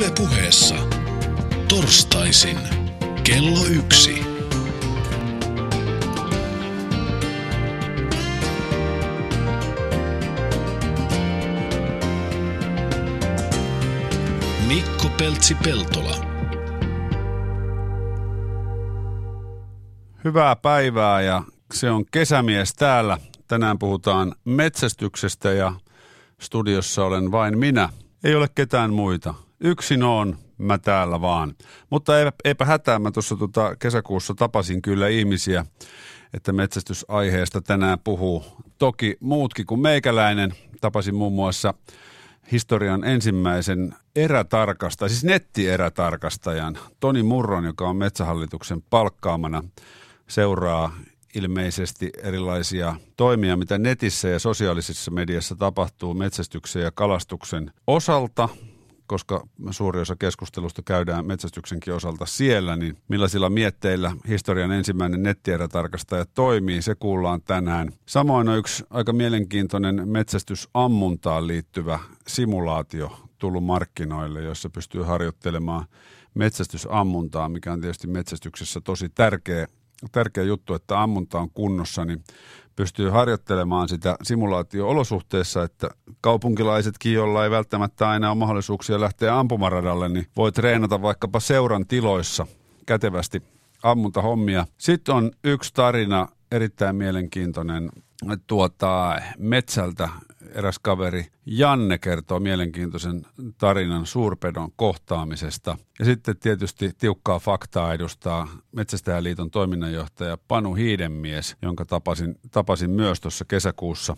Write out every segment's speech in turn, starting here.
Yle puheessa. Torstaisin kello yksi. Mikko Peltsi-Peltola. Hyvää päivää ja se on kesämies täällä. Tänään puhutaan metsästyksestä ja studiossa olen vain minä. Ei ole ketään muita. Yksin on mä täällä vaan. Mutta eipä, hätää, mä tuossa tota kesäkuussa tapasin kyllä ihmisiä, että metsästysaiheesta tänään puhuu. Toki muutkin kuin meikäläinen. Tapasin muun muassa historian ensimmäisen erätarkastajan, siis nettierätarkastajan, Toni Murron, joka on Metsähallituksen palkkaamana, seuraa ilmeisesti erilaisia toimia, mitä netissä ja sosiaalisessa mediassa tapahtuu metsästyksen ja kalastuksen osalta, koska suuri osa keskustelusta käydään metsästyksenkin osalta siellä, niin millaisilla mietteillä historian ensimmäinen nettierätarkastaja toimii, se kuullaan tänään. Samoin on yksi aika mielenkiintoinen metsästysammuntaan liittyvä simulaatio tullut markkinoille, jossa pystyy harjoittelemaan metsästysammuntaa, mikä on tietysti metsästyksessä tosi tärkeä tärkeä juttu, että ammunta on kunnossa, niin pystyy harjoittelemaan sitä simulaatio-olosuhteessa, että kaupunkilaisetkin, joilla ei välttämättä aina ole mahdollisuuksia lähteä ampumaradalle, niin voi treenata vaikkapa seuran tiloissa kätevästi ammuntahommia. Sitten on yksi tarina, erittäin mielenkiintoinen, tuota, metsältä eräs kaveri Janne kertoo mielenkiintoisen tarinan suurpedon kohtaamisesta. Ja sitten tietysti tiukkaa faktaa edustaa Metsästäjäliiton toiminnanjohtaja Panu Hiidenmies, jonka tapasin, tapasin myös tuossa kesäkuussa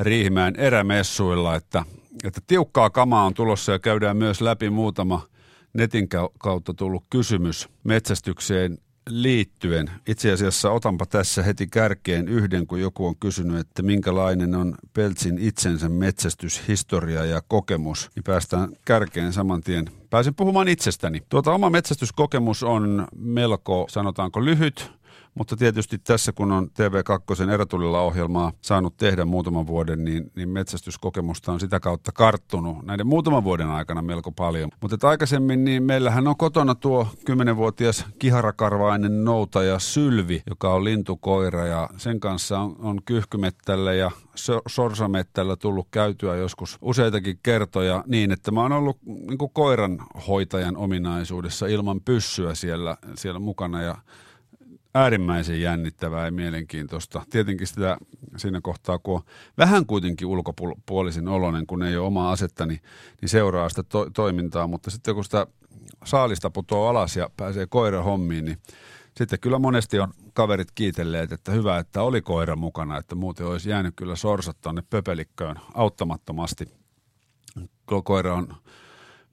Riihimäen erämessuilla, että, että tiukkaa kamaa on tulossa ja käydään myös läpi muutama netin kautta tullut kysymys metsästykseen liittyen. Itse asiassa otanpa tässä heti kärkeen yhden, kun joku on kysynyt, että minkälainen on Peltsin itsensä metsästyshistoria ja kokemus, niin päästään kärkeen saman tien. Pääsen puhumaan itsestäni. Tuota oma metsästyskokemus on melko, sanotaanko lyhyt, mutta tietysti tässä, kun on TV2 erätulilla ohjelmaa saanut tehdä muutaman vuoden, niin, niin metsästyskokemusta on sitä kautta karttunut näiden muutaman vuoden aikana melko paljon. Mutta aikaisemmin niin meillähän on kotona tuo 10-vuotias kiharakarvainen noutaja Sylvi, joka on lintukoira ja sen kanssa on, on kyyhkymettällä ja sorsamettällä tullut käytyä joskus useitakin kertoja niin, että mä oon ollut niin koiran hoitajan ominaisuudessa ilman pyssyä siellä, siellä mukana ja äärimmäisen jännittävää ja mielenkiintoista. Tietenkin sitä siinä kohtaa, kun on vähän kuitenkin ulkopuolisin oloinen, kun ei ole omaa asetta, niin, niin seuraa sitä to- toimintaa, mutta sitten kun sitä saalista putoaa alas ja pääsee koira hommiin, niin sitten kyllä monesti on kaverit kiitelleet, että hyvä, että oli koira mukana, että muuten olisi jäänyt kyllä sorsat tuonne pöpelikköön auttamattomasti. Koira on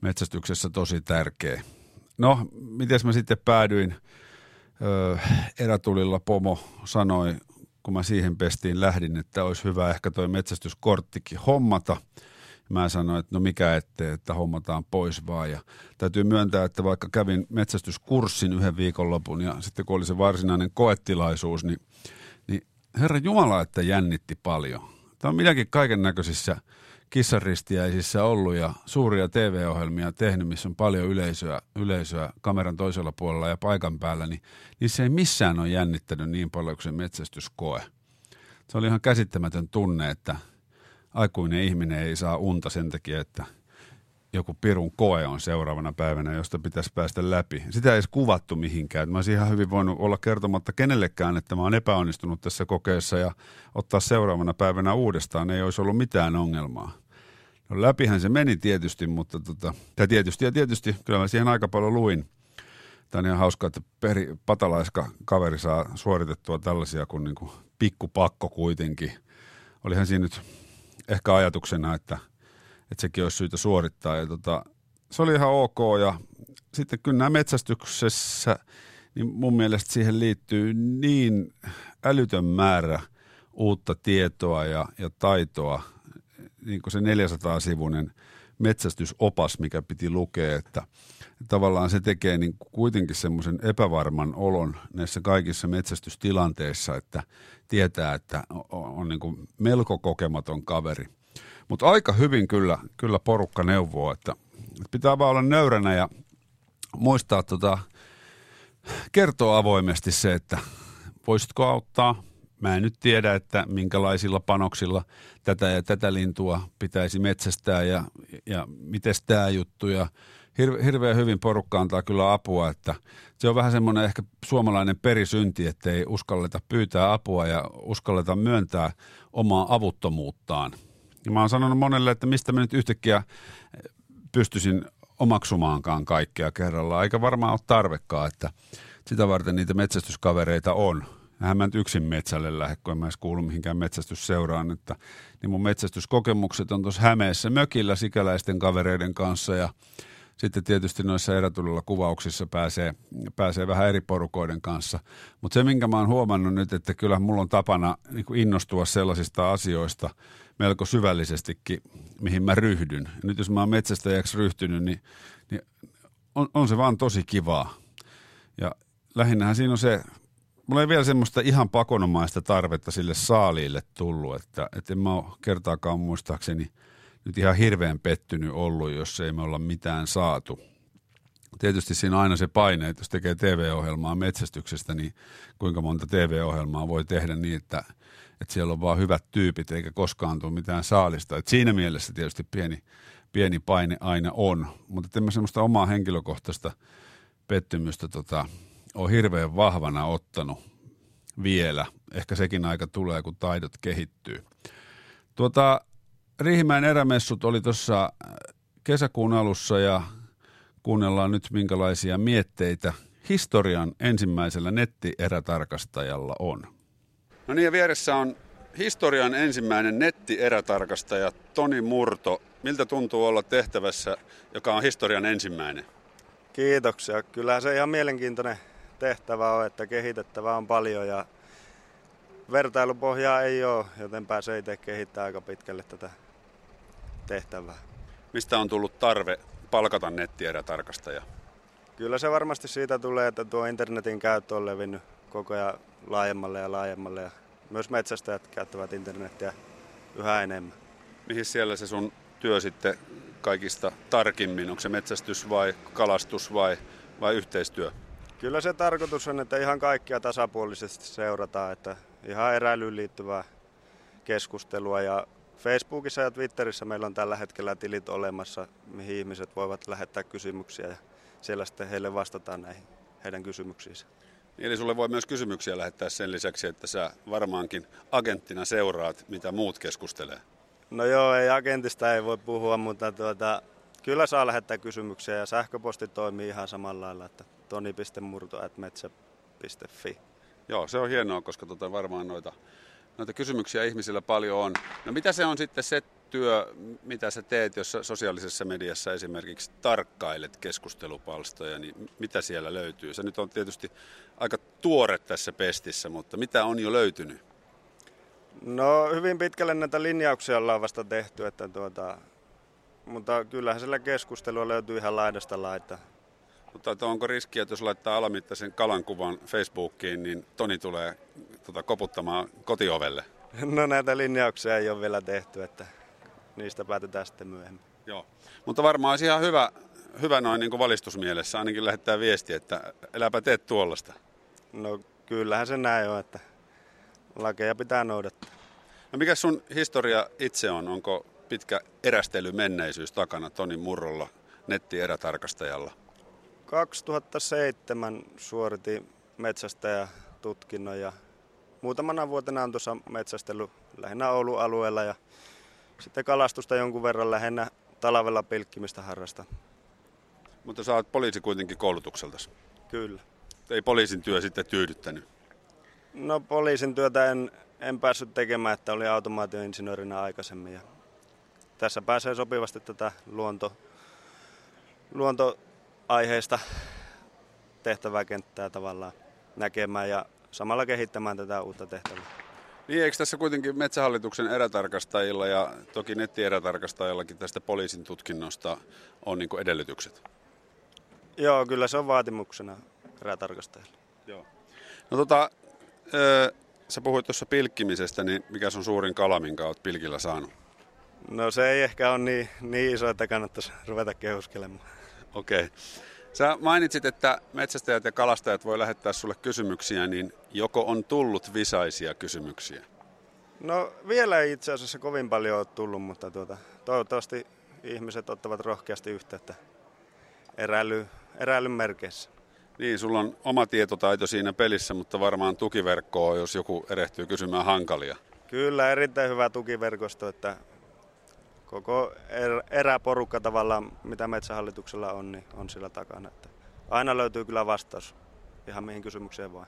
metsästyksessä tosi tärkeä. No, miten mä sitten päädyin – ö, erätulilla pomo sanoi, kun mä siihen pestiin lähdin, että olisi hyvä ehkä toi metsästyskorttikin hommata. Mä sanoin, että no mikä ettei, että hommataan pois vaan. Ja täytyy myöntää, että vaikka kävin metsästyskurssin yhden viikonlopun ja sitten kun oli se varsinainen koettilaisuus, niin, niin Herra Jumala, että jännitti paljon. Tämä on minäkin kaiken näköisissä kissaristiäisissä ollut ja suuria TV-ohjelmia tehnyt, missä on paljon yleisöä, yleisöä kameran toisella puolella ja paikan päällä, niin, se ei missään ole jännittänyt niin paljon kuin se metsästyskoe. Se oli ihan käsittämätön tunne, että aikuinen ihminen ei saa unta sen takia, että joku pirun koe on seuraavana päivänä, josta pitäisi päästä läpi. Sitä ei edes kuvattu mihinkään. Mä olisin ihan hyvin voinut olla kertomatta kenellekään, että mä oon epäonnistunut tässä kokeessa ja ottaa seuraavana päivänä uudestaan. Ei olisi ollut mitään ongelmaa. No läpihän se meni tietysti, mutta tota, tai tietysti ja tietysti, kyllä mä siihen aika paljon luin. Tämä on ihan hauska, että peri, patalaiska kaveri saa suoritettua tällaisia kuin, niin kuin pikkupakko kuitenkin. Olihan siinä nyt ehkä ajatuksena, että, että sekin olisi syytä suorittaa. Ja tota, se oli ihan ok ja sitten kyllä nämä metsästyksessä, niin mun mielestä siihen liittyy niin älytön määrä uutta tietoa ja, ja taitoa – niin kuin se 400-sivuinen metsästysopas, mikä piti lukea, että tavallaan se tekee niin kuitenkin semmoisen epävarman olon näissä kaikissa metsästystilanteissa, että tietää, että on, on niin melko kokematon kaveri. Mutta aika hyvin kyllä, kyllä porukka neuvoo, että Pitää vaan olla nöyränä ja muistaa tota, kertoa avoimesti se, että voisitko auttaa. Mä en nyt tiedä, että minkälaisilla panoksilla tätä ja tätä lintua pitäisi metsästää ja, ja miten tämä juttu. Ja hirve, hirveän hyvin porukka antaa kyllä apua, että se on vähän semmoinen ehkä suomalainen perisynti, että ei uskalleta pyytää apua ja uskalleta myöntää omaa avuttomuuttaan. Ja mä oon sanonut monelle, että mistä mä nyt yhtäkkiä pystyisin omaksumaankaan kaikkea kerralla, eikä varmaan ole tarvekaan, että sitä varten niitä metsästyskavereita on. Eihän mä nyt yksin metsälle lähde, kun en mä edes kuulu mihinkään metsästysseuraan, että niin mun metsästyskokemukset on tuossa Hämeessä mökillä sikäläisten kavereiden kanssa ja sitten tietysti noissa erätulilla kuvauksissa pääsee, pääsee vähän eri porukoiden kanssa. Mutta se, minkä mä oon huomannut nyt, että kyllä mulla on tapana niin innostua sellaisista asioista melko syvällisestikin, mihin mä ryhdyn. Nyt jos mä oon metsästäjäksi ryhtynyt, niin, niin on, on se vaan tosi kivaa. Ja lähinnähän siinä on se, mulla ei vielä semmoista ihan pakonomaista tarvetta sille saaliille tullut, että, että en mä ole kertaakaan muistaakseni – nyt ihan hirveän pettynyt ollut, jos ei me olla mitään saatu. Tietysti siinä on aina se paine, että jos tekee TV-ohjelmaa metsästyksestä, niin kuinka monta TV-ohjelmaa voi tehdä niin, että, että siellä on vaan hyvät tyypit eikä koskaan tule mitään saalista. Et siinä mielessä tietysti pieni, pieni paine aina on, mutta en mä semmoista omaa henkilökohtaista pettymystä tota, ole hirveän vahvana ottanut vielä. Ehkä sekin aika tulee, kun taidot kehittyy. Tuota, Riihimäen erämessut oli tuossa äh, kesäkuun alussa ja kuunnellaan nyt minkälaisia mietteitä historian ensimmäisellä nettierätarkastajalla on. No niin ja vieressä on historian ensimmäinen nettierätarkastaja Toni Murto. Miltä tuntuu olla tehtävässä, joka on historian ensimmäinen? Kiitoksia. Kyllä se ihan mielenkiintoinen tehtävä on, että kehitettävää on paljon ja vertailupohjaa ei ole, joten pääsee itse kehittämään aika pitkälle tätä tehtävää. Mistä on tullut tarve palkata nettierätarkastaja? Kyllä se varmasti siitä tulee, että tuo internetin käyttö on levinnyt koko ajan laajemmalle ja laajemmalle ja myös metsästäjät käyttävät internetiä yhä enemmän. Mihin siellä se sun työ sitten kaikista tarkimmin? Onko se metsästys vai kalastus vai, vai yhteistyö? Kyllä se tarkoitus on, että ihan kaikkia tasapuolisesti seurataan, että ihan eräilyyn liittyvää keskustelua ja Facebookissa ja Twitterissä meillä on tällä hetkellä tilit olemassa, mihin ihmiset voivat lähettää kysymyksiä ja siellä sitten heille vastataan näihin heidän kysymyksiinsä. Eli sulle voi myös kysymyksiä lähettää sen lisäksi, että sä varmaankin agenttina seuraat, mitä muut keskustelee. No joo, ei agentista ei voi puhua, mutta tuota, kyllä saa lähettää kysymyksiä ja sähköposti toimii ihan samalla lailla, että toni.murto.metsä.fi. Joo, se on hienoa, koska tuota varmaan noita noita kysymyksiä ihmisillä paljon on. No mitä se on sitten se työ, mitä sä teet, jos sosiaalisessa mediassa esimerkiksi tarkkailet keskustelupalstoja, niin mitä siellä löytyy? Se nyt on tietysti aika tuore tässä pestissä, mutta mitä on jo löytynyt? No hyvin pitkälle näitä linjauksia ollaan vasta tehty, että tuota, mutta kyllähän sillä keskustelua löytyy ihan laidasta laita. Mutta onko riski, että jos laittaa alamittaisen kalankuvan Facebookiin, niin Toni tulee tota, koputtamaan kotiovelle? No näitä linjauksia ei ole vielä tehty, että niistä päätetään sitten myöhemmin. Joo, mutta varmaan olisi ihan hyvä, hyvä noin niin kuin valistusmielessä ainakin lähettää viesti, että eläpä teet tuollaista. No kyllähän se näin on, että lakeja pitää noudattaa. No mikä sun historia itse on? Onko pitkä erästelymenneisyys takana Toni Murrolla, nettierätarkastajalla? 2007 suoritin metsästäjätutkinnon ja muutamana vuotena on tuossa metsästellyt lähinnä Oulun alueella ja sitten kalastusta jonkun verran lähinnä talvella pilkkimistä harrasta. Mutta sä oot poliisi kuitenkin koulutukselta. Kyllä. Ei poliisin työ sitten tyydyttänyt? No poliisin työtä en, en päässyt tekemään, että olin automaatioinsinöörinä aikaisemmin. Ja tässä pääsee sopivasti tätä luonto, luontoaiheista tehtävää kenttää tavallaan näkemään ja samalla kehittämään tätä uutta tehtävää. Niin, eikö tässä kuitenkin Metsähallituksen erätarkastajilla ja toki nettierätarkastajillakin tästä poliisin tutkinnosta on niin edellytykset? Joo, kyllä se on vaatimuksena erätarkastajilla. Joo. No tota, ö, sä puhuit tuossa pilkkimisestä, niin mikä on suurin kala, minkä olet pilkillä saanut? No se ei ehkä ole niin, niin iso, että kannattaisi ruveta kehuskelemaan. Okei. Okay. Sä mainitsit, että metsästäjät ja kalastajat voi lähettää sulle kysymyksiä, niin joko on tullut visaisia kysymyksiä? No vielä ei itse asiassa kovin paljon ole tullut, mutta tuota, toivottavasti ihmiset ottavat rohkeasti yhteyttä eräily, eräilyn merkeissä. Niin, sulla on oma tietotaito siinä pelissä, mutta varmaan tukiverkkoa, jos joku erehtyy kysymään hankalia. Kyllä, erittäin hyvä tukiverkosto, että koko er, eräporukka tavallaan, mitä metsähallituksella on, niin on sillä takana. Että aina löytyy kyllä vastaus ihan mihin kysymykseen vain.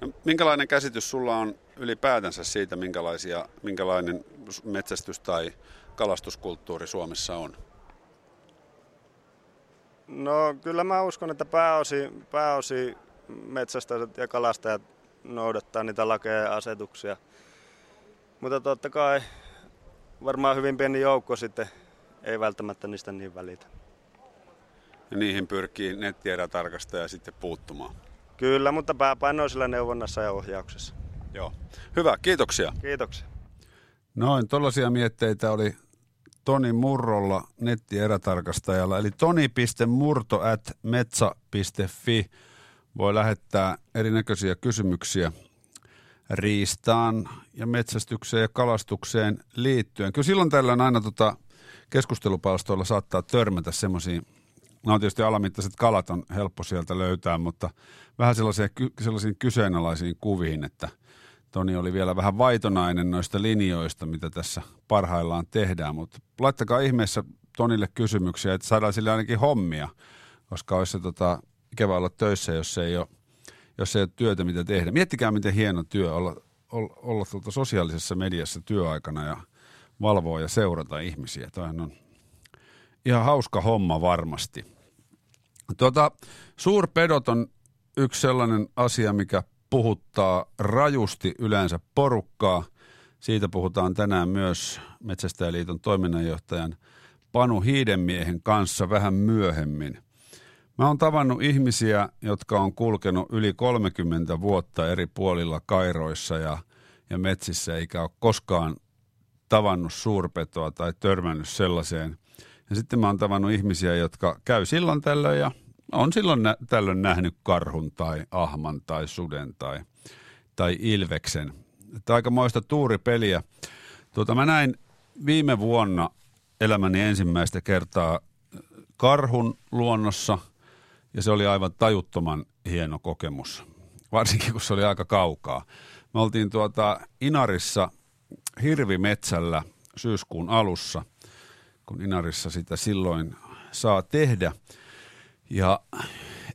No, minkälainen käsitys sulla on ylipäätänsä siitä, minkälaisia, minkälainen metsästys- tai kalastuskulttuuri Suomessa on? No kyllä mä uskon, että pääosi, pääosi metsästäjät ja kalastajat noudattaa niitä lakeja ja asetuksia. Mutta totta kai varmaan hyvin pieni joukko sitten ei välttämättä niistä niin välitä. Ja niihin pyrkii nettierätarkastaja sitten puuttumaan. Kyllä, mutta pääpaino on sillä neuvonnassa ja ohjauksessa. Joo. Hyvä, kiitoksia. Kiitoksia. Noin, tuollaisia mietteitä oli Toni Murrolla nettierätarkastajalla, eli toni.murto at metsa.fi voi lähettää erinäköisiä kysymyksiä riistaan ja metsästykseen ja kalastukseen liittyen. Kyllä silloin tällöin aina tota keskustelupalstoilla saattaa törmätä semmoisiin, no tietysti alamittaiset kalat on helppo sieltä löytää, mutta vähän sellaisia, sellaisiin kyseenalaisiin kuviin, että – Toni oli vielä vähän vaitonainen noista linjoista, mitä tässä parhaillaan tehdään, mutta laittakaa ihmeessä Tonille kysymyksiä, että saadaan sille ainakin hommia, koska olisi se tota, ikävä olla töissä, jos ei ole, jos ei ole työtä, mitä tehdä. Miettikää, miten hieno työ olla, olla, olla tuolta sosiaalisessa mediassa työaikana ja valvoa ja seurata ihmisiä. Toihan on ihan hauska homma varmasti. Tuota, suurpedot on yksi sellainen asia, mikä puhuttaa rajusti yleensä porukkaa. Siitä puhutaan tänään myös Metsästäjäliiton toiminnanjohtajan Panu Hiidemiehen kanssa vähän myöhemmin. Mä oon tavannut ihmisiä, jotka on kulkenut yli 30 vuotta eri puolilla kairoissa ja, ja metsissä, eikä ole koskaan tavannut suurpetoa tai törmännyt sellaiseen. Ja sitten mä oon tavannut ihmisiä, jotka käy silloin tällöin ja on silloin nä- tällöin nähnyt karhun tai ahman tai suden tai, tai ilveksen. Että aikamoista tuuripeliä. Tuota, mä näin viime vuonna elämäni ensimmäistä kertaa karhun luonnossa ja se oli aivan tajuttoman hieno kokemus, varsinkin kun se oli aika kaukaa. Me oltiin tuota Inarissa hirvimetsällä syyskuun alussa, kun Inarissa sitä silloin saa tehdä – ja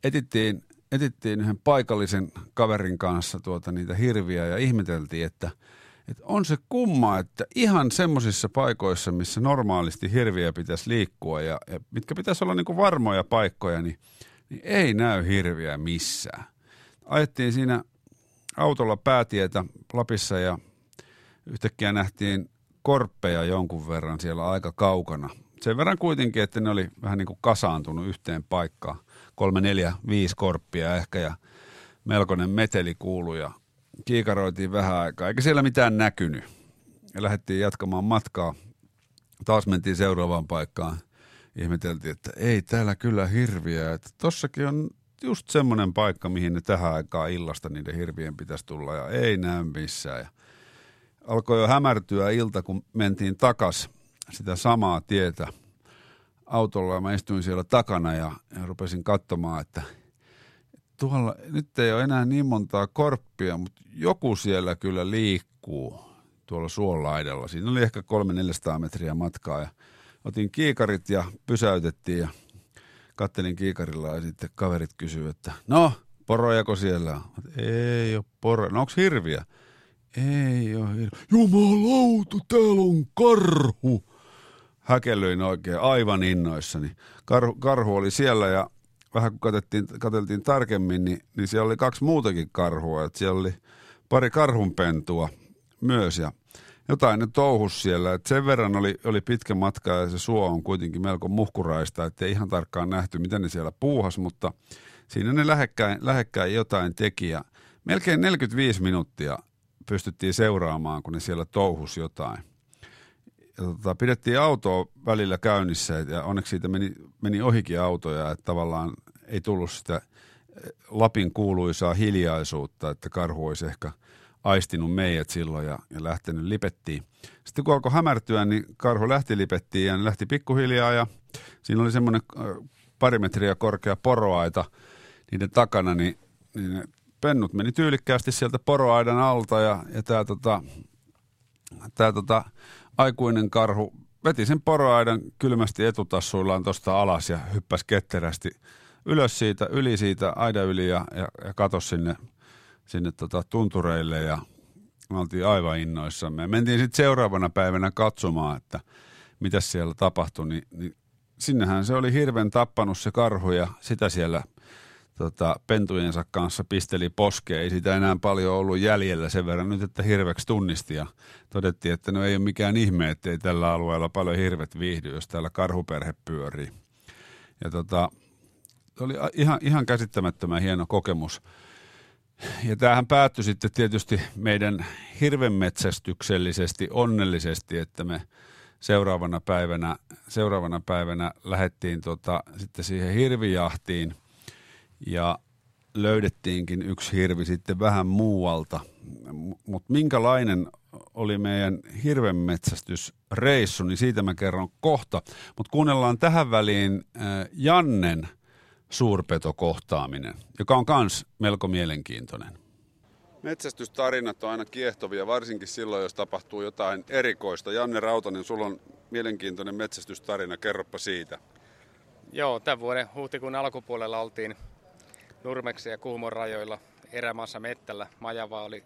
etittiin, etittiin yhden paikallisen kaverin kanssa tuota niitä hirviä ja ihmeteltiin, että, että on se kumma, että ihan semmoisissa paikoissa, missä normaalisti hirviä pitäisi liikkua ja, ja mitkä pitäisi olla niin kuin varmoja paikkoja, niin, niin ei näy hirviä missään. Ajettiin siinä autolla päätietä Lapissa ja yhtäkkiä nähtiin korppeja jonkun verran siellä aika kaukana – sen verran kuitenkin, että ne oli vähän niin kuin kasaantunut yhteen paikkaan. Kolme, neljä, viisi korppia ehkä ja melkoinen meteli kuului ja kiikaroitiin vähän aikaa, eikä siellä mitään näkynyt. Ja lähdettiin jatkamaan matkaa. Taas mentiin seuraavaan paikkaan. Ihmeteltiin, että ei täällä kyllä hirviä. Että tossakin on just semmoinen paikka, mihin ne tähän aikaan illasta niiden hirvien pitäisi tulla ja ei näy missään. Ja alkoi jo hämärtyä ilta, kun mentiin takas sitä samaa tietä autolla ja mä istuin siellä takana ja, ja rupesin katsomaan, että tuolla nyt ei ole enää niin montaa korppia, mutta joku siellä kyllä liikkuu tuolla suolaidella. Siinä oli ehkä 300-400 metriä matkaa ja otin kiikarit ja pysäytettiin ja kattelin kiikarilla ja sitten kaverit kysyivät, että no, porojako siellä on? Ei ole poroja. No onko hirviä? Ei ole hirviä. Jumalauta, täällä on karhu häkellyin oikein aivan innoissani. Karhu, karhu oli siellä ja vähän kun katseltiin, katseltiin tarkemmin, niin, niin siellä oli kaksi muutakin karhua. Että siellä oli pari karhunpentua myös ja jotain ne touhus siellä. Et sen verran oli, oli pitkä matka ja se suo on kuitenkin melko muhkuraista, että ihan tarkkaan nähty, miten ne siellä puuhas, mutta siinä ne lähekkäin, lähekkäin jotain teki ja melkein 45 minuuttia pystyttiin seuraamaan, kun ne siellä touhus jotain ja tota, pidettiin autoa välillä käynnissä ja onneksi siitä meni, meni ohikin autoja, että tavallaan ei tullut sitä eh, Lapin kuuluisaa hiljaisuutta, että karhu olisi ehkä aistinut meidät silloin ja, ja lähtenyt lipettiin. Sitten kun alkoi hämärtyä, niin karhu lähti lipettiin ja lähti pikkuhiljaa ja siinä oli semmoinen pari metriä korkea poroaita niiden takana, niin, niin ne pennut meni tyylikkäästi sieltä poroaidan alta ja, ja tämä tota, tää tota, aikuinen karhu veti sen poroaidan kylmästi etutassuillaan tuosta alas ja hyppäsi ketterästi ylös siitä, yli siitä, aidan yli ja, ja, ja katosi sinne, sinne tota tuntureille ja me oltiin aivan innoissamme. mentiin sitten seuraavana päivänä katsomaan, että mitä siellä tapahtui, niin, niin sinnehän se oli hirven tappanut se karhu ja sitä siellä tota, pentujensa kanssa pisteli poskeen. Ei sitä enää paljon ollut jäljellä sen verran nyt, että hirveksi tunnisti ja todettiin, että no ei ole mikään ihme, että ei tällä alueella paljon hirvet viihdy, jos täällä karhuperhe pyörii. Ja tota, oli ihan, ihan käsittämättömän hieno kokemus. Ja tämähän päättyi sitten tietysti meidän hirvenmetsästyksellisesti, onnellisesti, että me seuraavana päivänä, seuraavana päivänä lähdettiin tota, sitten siihen hirvijahtiin ja löydettiinkin yksi hirvi sitten vähän muualta. Mutta minkälainen oli meidän hirvenmetsästysreissu, niin siitä mä kerron kohta. Mutta kuunnellaan tähän väliin Jannen suurpetokohtaaminen, joka on myös melko mielenkiintoinen. Metsästystarinat on aina kiehtovia, varsinkin silloin, jos tapahtuu jotain erikoista. Janne Rautanen, sulla on mielenkiintoinen metsästystarina, kerropa siitä. Joo, tämän vuoden huhtikuun alkupuolella oltiin Nurmeksen ja Kuhmon rajoilla erämaassa mettällä. Majava oli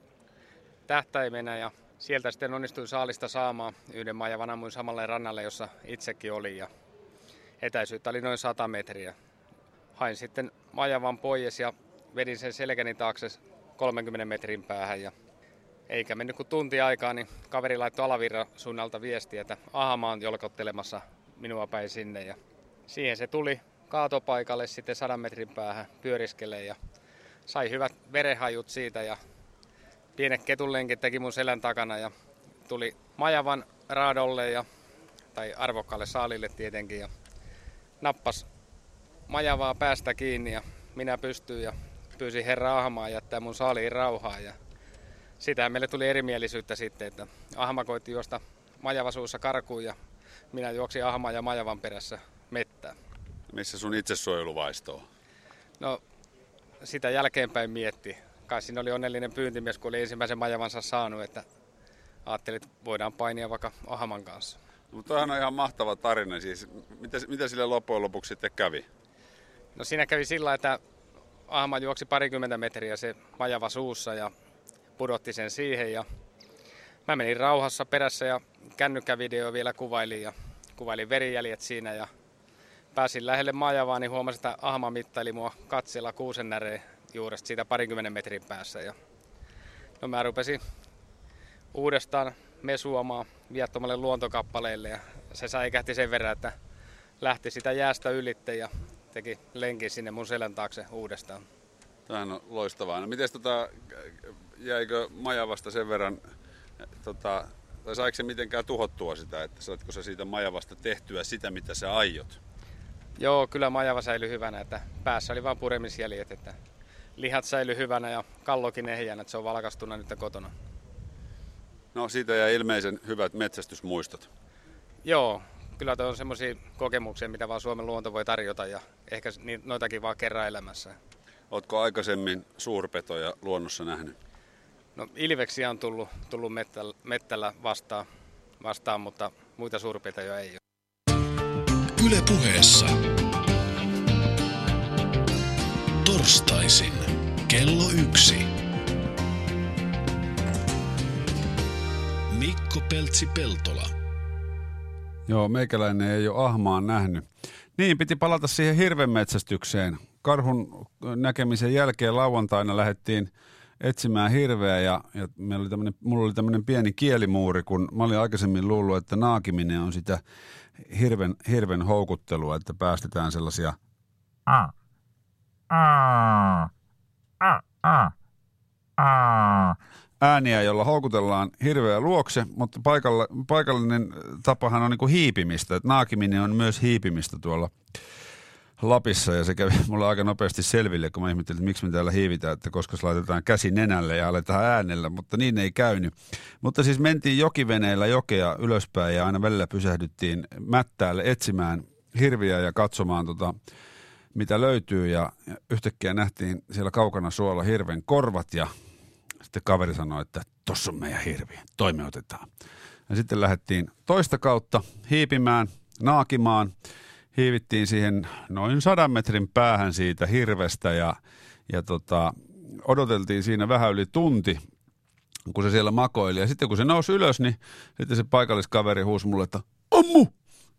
tähtäimenä ja sieltä sitten onnistuin saalista saamaan yhden majavan ammuin samalle rannalle, jossa itsekin oli. Ja etäisyyttä oli noin 100 metriä. Hain sitten majavan pois ja vedin sen selkäni taakse 30 metrin päähän ja eikä mennyt kuin tunti aikaa, niin kaveri laittoi alavirran suunnalta viestiä, että ahama on jolkottelemassa minua päin sinne. Ja siihen se tuli kaatopaikalle sitten 100 metrin päähän pyöriskelee ja sai hyvät verehajut siitä ja pienet ketunlenkit teki mun selän takana ja tuli majavan raadolle ja, tai arvokkaalle saalille tietenkin ja nappas majavaa päästä kiinni ja minä pystyin ja pyysin herra Ahmaa jättää mun saaliin rauhaa ja sitä meille tuli erimielisyyttä sitten, että Ahma koitti juosta majavasuussa karkuun ja minä juoksin Ahmaa ja majavan perässä mettään. Missä sun itsesuojeluvaisto on? No, sitä jälkeenpäin mietti. Kai siinä oli onnellinen pyyntimies, kun oli ensimmäisen majavansa saanut, että ajattelin, että voidaan painia vaikka Ahaman kanssa. Mutta on ihan mahtava tarina. Siis, mitä, mitä sille loppujen lopuksi sitten kävi? No siinä kävi sillä, että Ahma juoksi parikymmentä metriä se majava suussa ja pudotti sen siihen. Ja mä menin rauhassa perässä ja kännykkävideo vielä kuvailin ja kuvailin verijäljet siinä ja pääsin lähelle majavaa, niin huomasin, että ahma mittaili mua katsella kuusennäreen juuresta siitä parikymmenen metrin päässä. Ja no mä rupesin uudestaan mesuamaan viattomalle luontokappaleelle ja se säikähti sen verran, että lähti sitä jäästä ylitte ja teki lenkin sinne mun selän taakse uudestaan. Tämähän on loistavaa. No miten tota, jäikö majavasta sen verran, tota, tai saiko se mitenkään tuhottua sitä, että saatko sä siitä majavasta tehtyä sitä, mitä sä aiot? Joo, kyllä majava säilyi hyvänä, että päässä oli vain puremisjäljet, että lihat säilyi hyvänä ja kallokin ehjänä, että se on valkastuna nyt kotona. No siitä jää ilmeisen hyvät metsästysmuistot. Joo, kyllä tuo on semmoisia kokemuksia, mitä vaan Suomen luonto voi tarjota ja ehkä noitakin vaan kerran elämässä. Oletko aikaisemmin suurpetoja luonnossa nähnyt? No ilveksiä on tullut, tullut mettällä, mettällä vastaan, vastaan, mutta muita suurpetoja ei ole. Yle puheessa. Torstaisin kello yksi. Mikko Peltsi-Peltola. Joo, meikäläinen ei ole ahmaan nähnyt. Niin, piti palata siihen hirvenmetsästykseen. Karhun näkemisen jälkeen lauantaina lähdettiin etsimään hirveä ja, ja meillä oli mulla oli tämmöinen pieni kielimuuri, kun mä olin aikaisemmin luullut, että naakiminen on sitä hirven, hirven houkuttelua, että päästetään sellaisia a, a, a, a, a, ääniä, jolla houkutellaan hirveä luokse, mutta paikalla, paikallinen tapahan on niin hiipimistä. Että naakiminen on myös hiipimistä tuolla Lapissa ja se kävi mulle aika nopeasti selville, kun mä ihmettelin, että miksi me täällä hiivitään, että koska laitetaan käsi nenälle ja aletaan äänellä, mutta niin ei käynyt. Mutta siis mentiin jokiveneillä jokea ylöspäin ja aina välillä pysähdyttiin mättäälle etsimään hirviä ja katsomaan tota, mitä löytyy ja yhtäkkiä nähtiin siellä kaukana suolla hirven korvat ja sitten kaveri sanoi, että tossa on meidän hirvi, toimi otetaan. Ja sitten lähdettiin toista kautta hiipimään, naakimaan – hiivittiin siihen noin sadan metrin päähän siitä hirvestä ja, ja tota, odoteltiin siinä vähän yli tunti, kun se siellä makoili. Ja sitten kun se nousi ylös, niin sitten se paikalliskaveri huusi mulle, että ammu!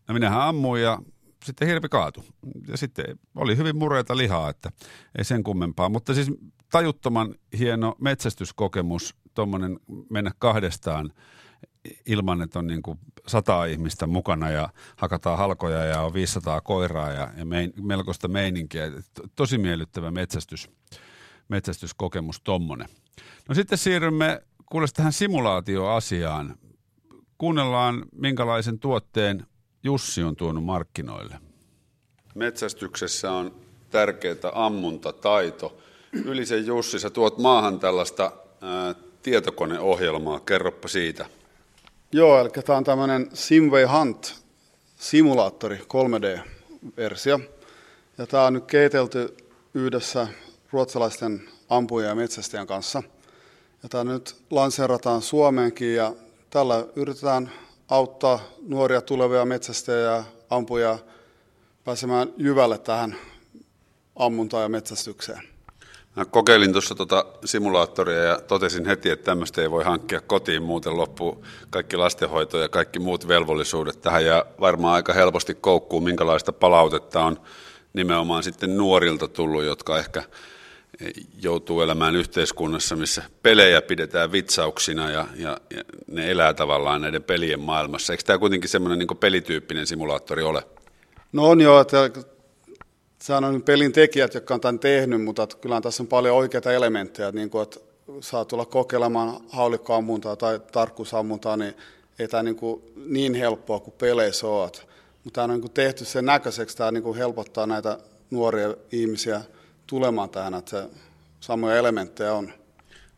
Ja minähän ammuin ja sitten hirvi kaatu. Ja sitten oli hyvin mureita lihaa, että ei sen kummempaa. Mutta siis tajuttoman hieno metsästyskokemus, tuommoinen mennä kahdestaan – ilman, että on niin kuin sata ihmistä mukana ja hakataan halkoja ja on 500 koiraa ja, ja mein, melkoista meininkiä. Tosi miellyttävä metsästys, metsästyskokemus tommonen. No sitten siirrymme kuules tähän simulaatioasiaan. Kuunnellaan, minkälaisen tuotteen Jussi on tuonut markkinoille. Metsästyksessä on tärkeää ammuntataito. Ylisen Jussi, sä tuot maahan tällaista ää, tietokoneohjelmaa. Kerroppa siitä. Joo, eli tämä on tämmöinen Simway Hunt simulaattori 3D-versio. Ja tämä on nyt keitelty yhdessä ruotsalaisten ampujien ja metsästäjän kanssa. Ja tämä nyt lanseerataan Suomeenkin ja tällä yritetään auttaa nuoria tulevia metsästäjiä ja ampujia pääsemään jyvälle tähän ammuntaan ja metsästykseen. Mä kokeilin tuossa tota simulaattoria ja totesin heti, että tämmöistä ei voi hankkia kotiin, muuten loppuu kaikki lastenhoito ja kaikki muut velvollisuudet tähän ja varmaan aika helposti koukkuu, minkälaista palautetta on nimenomaan sitten nuorilta tullut, jotka ehkä joutuu elämään yhteiskunnassa, missä pelejä pidetään vitsauksina ja, ja, ja ne elää tavallaan näiden pelien maailmassa. Eikö tämä kuitenkin semmoinen niin pelityyppinen simulaattori ole? No on joo, että sehän on pelin tekijät, jotka on tämän tehnyt, mutta kyllä tässä on paljon oikeita elementtejä, niin kuin, että saa tulla kokeilemaan haulikkoammuntaa tai tarkkuusammuntaa, niin ei tämä niin, kuin niin helppoa kuin peleissä ole. Mutta tämä on niin kuin tehty sen näköiseksi, tämä niin kuin helpottaa näitä nuoria ihmisiä tulemaan tähän, että se samoja elementtejä on.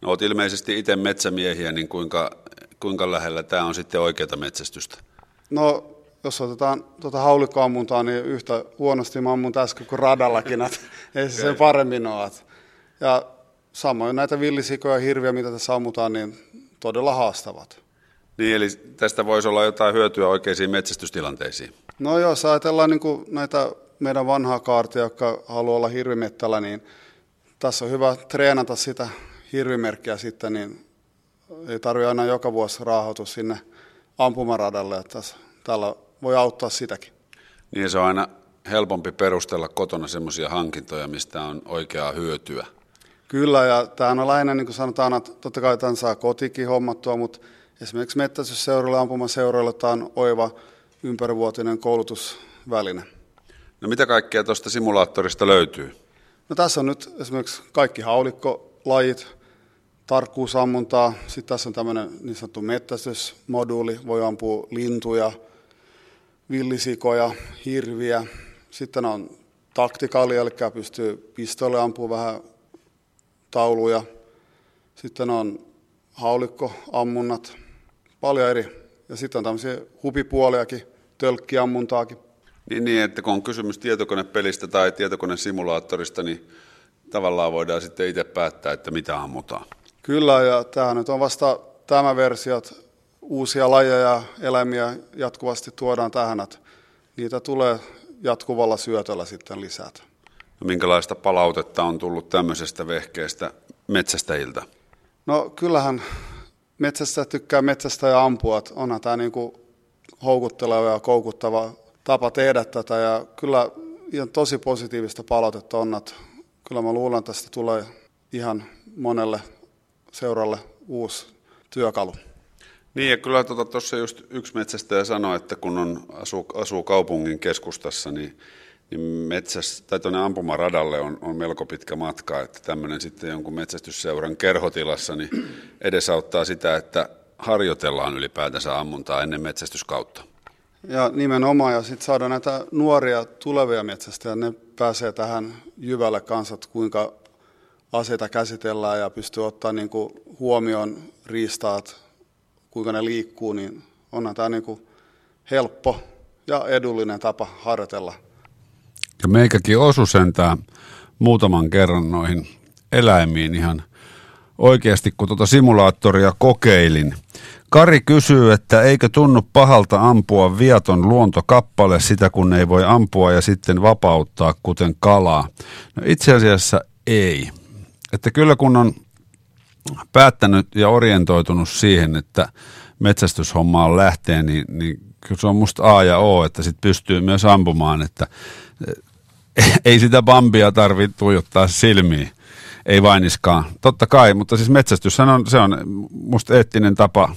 No olet ilmeisesti itse metsämiehiä, niin kuinka, kuinka lähellä tämä on sitten oikeata metsästystä? No jos otetaan tuota haulikkoammuntaa, niin yhtä huonosti mä ammun tässä kuin radallakin, että ei se sen paremmin ole. Ja samoin näitä villisikoja ja hirviä, mitä tässä ammutaan, niin todella haastavat. Niin, eli tästä voisi olla jotain hyötyä oikeisiin metsästystilanteisiin? No jos ajatellaan niin näitä meidän vanhaa kaartia, jotka haluaa olla hirvimettällä, niin tässä on hyvä treenata sitä hirvimerkkiä sitten, niin ei tarvitse aina joka vuosi raahautua sinne ampumaradalle, että tässä, tällä voi auttaa sitäkin. Niin se on aina helpompi perustella kotona semmoisia hankintoja, mistä on oikeaa hyötyä. Kyllä, ja tämä on lähinnä, niin kuin sanotaan, että totta kai tämän saa kotikin hommattua, mutta esimerkiksi metsästysseuroille, ampumaseuroille tämä on oiva ympärivuotinen koulutusväline. No mitä kaikkea tuosta simulaattorista löytyy? No tässä on nyt esimerkiksi kaikki haulikkolajit, tarkkuusammuntaa, sitten tässä on tämmöinen niin sanottu metsästysmoduuli, voi ampua lintuja, villisikoja, hirviä. Sitten on taktikali, eli pystyy pistolle ampumaan vähän tauluja. Sitten on haulikkoammunnat, paljon eri. Ja sitten on tämmöisiä hupipuoliakin, tölkkiammuntaakin. Niin, niin, että kun on kysymys tietokonepelistä tai tietokonesimulaattorista, niin tavallaan voidaan sitten itse päättää, että mitä ammutaan. Kyllä, ja tämä nyt on vasta tämä versio, että uusia lajeja ja eläimiä jatkuvasti tuodaan tähän, että niitä tulee jatkuvalla syötöllä sitten lisätä. No, minkälaista palautetta on tullut tämmöisestä vehkeestä metsästäjiltä? No kyllähän metsästä tykkää metsästä ja ampua, että onhan tämä niin kuin houkutteleva ja koukuttava tapa tehdä tätä ja kyllä ihan tosi positiivista palautetta on, että kyllä mä luulen, että tästä tulee ihan monelle seuralle uusi työkalu. Niin ja kyllä tuossa tuota, just yksi metsästäjä sanoi, että kun on, asuu, asuu kaupungin keskustassa, niin niin metsäs, tai tuonne ampumaradalle on, on melko pitkä matka, että tämmöinen sitten jonkun metsästysseuran kerhotilassa niin edesauttaa sitä, että harjoitellaan ylipäätänsä ammuntaa ennen metsästyskautta. Ja nimenomaan, ja sitten saada näitä nuoria tulevia metsästäjiä, ne pääsee tähän jyvälle kanssa, että kuinka aseita käsitellään ja pystyy ottaa niin kuin huomioon riistaat, kuinka ne liikkuu, niin onhan tämä niin kuin helppo ja edullinen tapa harjoitella. Ja meikäkin osu sentään muutaman kerran noihin eläimiin ihan oikeasti, kun tuota simulaattoria kokeilin. Kari kysyy, että eikö tunnu pahalta ampua viaton luontokappale sitä, kun ei voi ampua ja sitten vapauttaa, kuten kalaa. No itse asiassa ei. Että kyllä kun on päättänyt ja orientoitunut siihen, että metsästyshommaan lähtee, niin, niin kyllä se on musta A ja O, että sitten pystyy myös ampumaan, että ei sitä bambia tarvitse tuijottaa silmiin. Ei vainiskaan. Totta kai, mutta siis metsästys on, se on musta eettinen tapa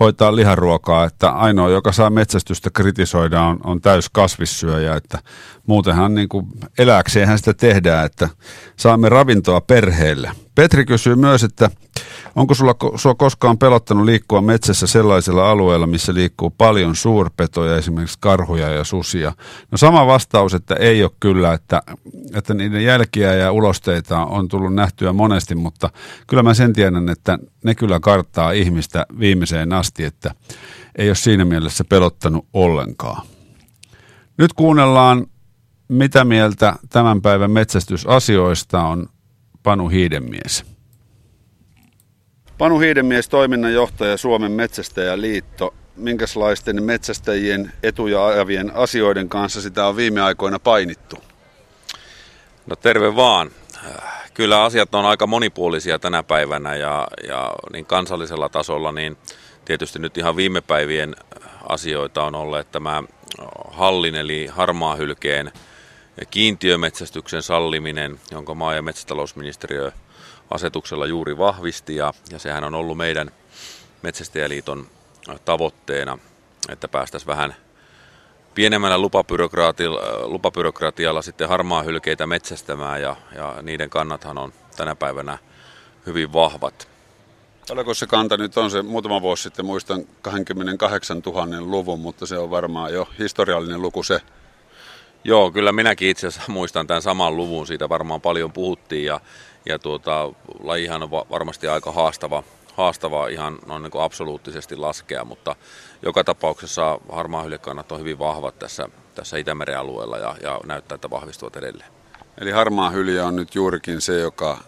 hoitaa liharuokaa, että ainoa, joka saa metsästystä kritisoida, on, on täys kasvissyöjä, että muutenhan niin kuin eläkseenhän sitä tehdään, että saamme ravintoa perheelle. Petri kysyy myös, että onko sulla, sua koskaan pelottanut liikkua metsässä sellaisella alueella, missä liikkuu paljon suurpetoja, esimerkiksi karhuja ja susia? No sama vastaus, että ei ole kyllä, että, että niiden jälkiä ja ulosteita on tullut nähtyä monesti, mutta kyllä mä sen tiedän, että ne kyllä karttaa ihmistä viimeiseen asti, että ei ole siinä mielessä pelottanut ollenkaan. Nyt kuunnellaan, mitä mieltä tämän päivän metsästysasioista on Panu Hiidenmies. Panu Hiidenmies, toiminnanjohtaja Suomen Metsästäjäliitto. Minkälaisten metsästäjien etuja ajavien asioiden kanssa sitä on viime aikoina painittu? No terve vaan. Kyllä asiat on aika monipuolisia tänä päivänä ja, ja niin kansallisella tasolla niin tietysti nyt ihan viime päivien asioita on ollut tämä hallin eli harmaahylkeen kiintiömetsästyksen salliminen, jonka maa- ja metsätalousministeriö asetuksella juuri vahvisti ja, ja sehän on ollut meidän Metsästäjäliiton tavoitteena, että päästäisiin vähän pienemmällä lupabyrokratialla, sitten harmaa hylkeitä metsästämään ja, ja niiden kannathan on tänä päivänä hyvin vahvat. Paljonko se kanta nyt on se muutama vuosi sitten, muistan 28 000 luvun, mutta se on varmaan jo historiallinen luku se. Joo, kyllä minäkin itse asiassa muistan tämän saman luvun, siitä varmaan paljon puhuttiin ja, ja tuota, lajihan on varmasti aika haastava, haastava ihan noin niin kuin absoluuttisesti laskea, mutta joka tapauksessa harmaahylkekannat on hyvin vahvat tässä, tässä Itämeren alueella ja, ja näyttää, että vahvistuvat edelleen. Eli harmaa hyljä on nyt juurikin se, joka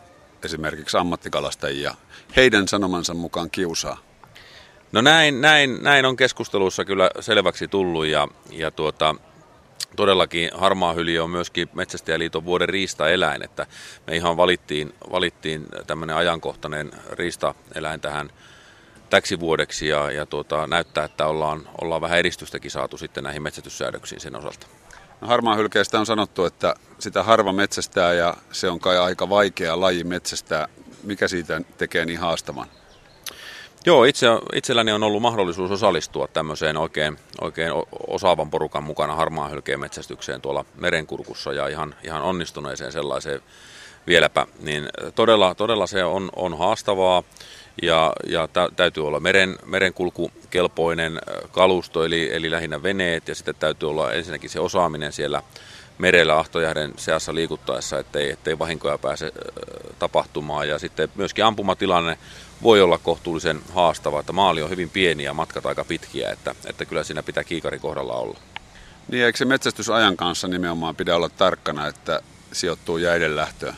esimerkiksi ammattikalastajia heidän sanomansa mukaan kiusaa. No näin, näin, näin on keskustelussa kyllä selväksi tullut ja, ja tuota, todellakin harmaa hyljö on myöskin Metsästäjäliiton vuoden riistaeläin, että me ihan valittiin, valittiin tämmöinen ajankohtainen riistaeläin tähän täksi vuodeksi ja, ja tuota, näyttää, että ollaan, ollaan vähän edistystäkin saatu sitten näihin metsästyssäädöksiin sen osalta. No, harmaa hylkeestä on sanottu, että sitä harva metsästää ja se on kai aika vaikea laji metsästää. Mikä siitä tekee niin haastavan? Joo, itse, itselläni on ollut mahdollisuus osallistua tämmöiseen oikein, oikein osaavan porukan mukana harmaan hylkeen metsästykseen tuolla merenkurkussa ja ihan, ihan onnistuneeseen sellaiseen vieläpä. Niin todella, todella se on, on haastavaa ja, ja tä, täytyy olla meren, merenkulkukelpoinen kalusto, eli, eli lähinnä veneet ja sitten täytyy olla ensinnäkin se osaaminen siellä merellä Ahtojahden seassa liikuttaessa, ettei, ettei vahinkoja pääse tapahtumaan. Ja sitten myöskin ampumatilanne voi olla kohtuullisen haastava, että maali on hyvin pieni ja matkat aika pitkiä, että, että kyllä siinä pitää kiikari kohdalla olla. Niin, eikö se metsästysajan kanssa nimenomaan pidä olla tarkkana, että sijoittuu jäiden lähtöön?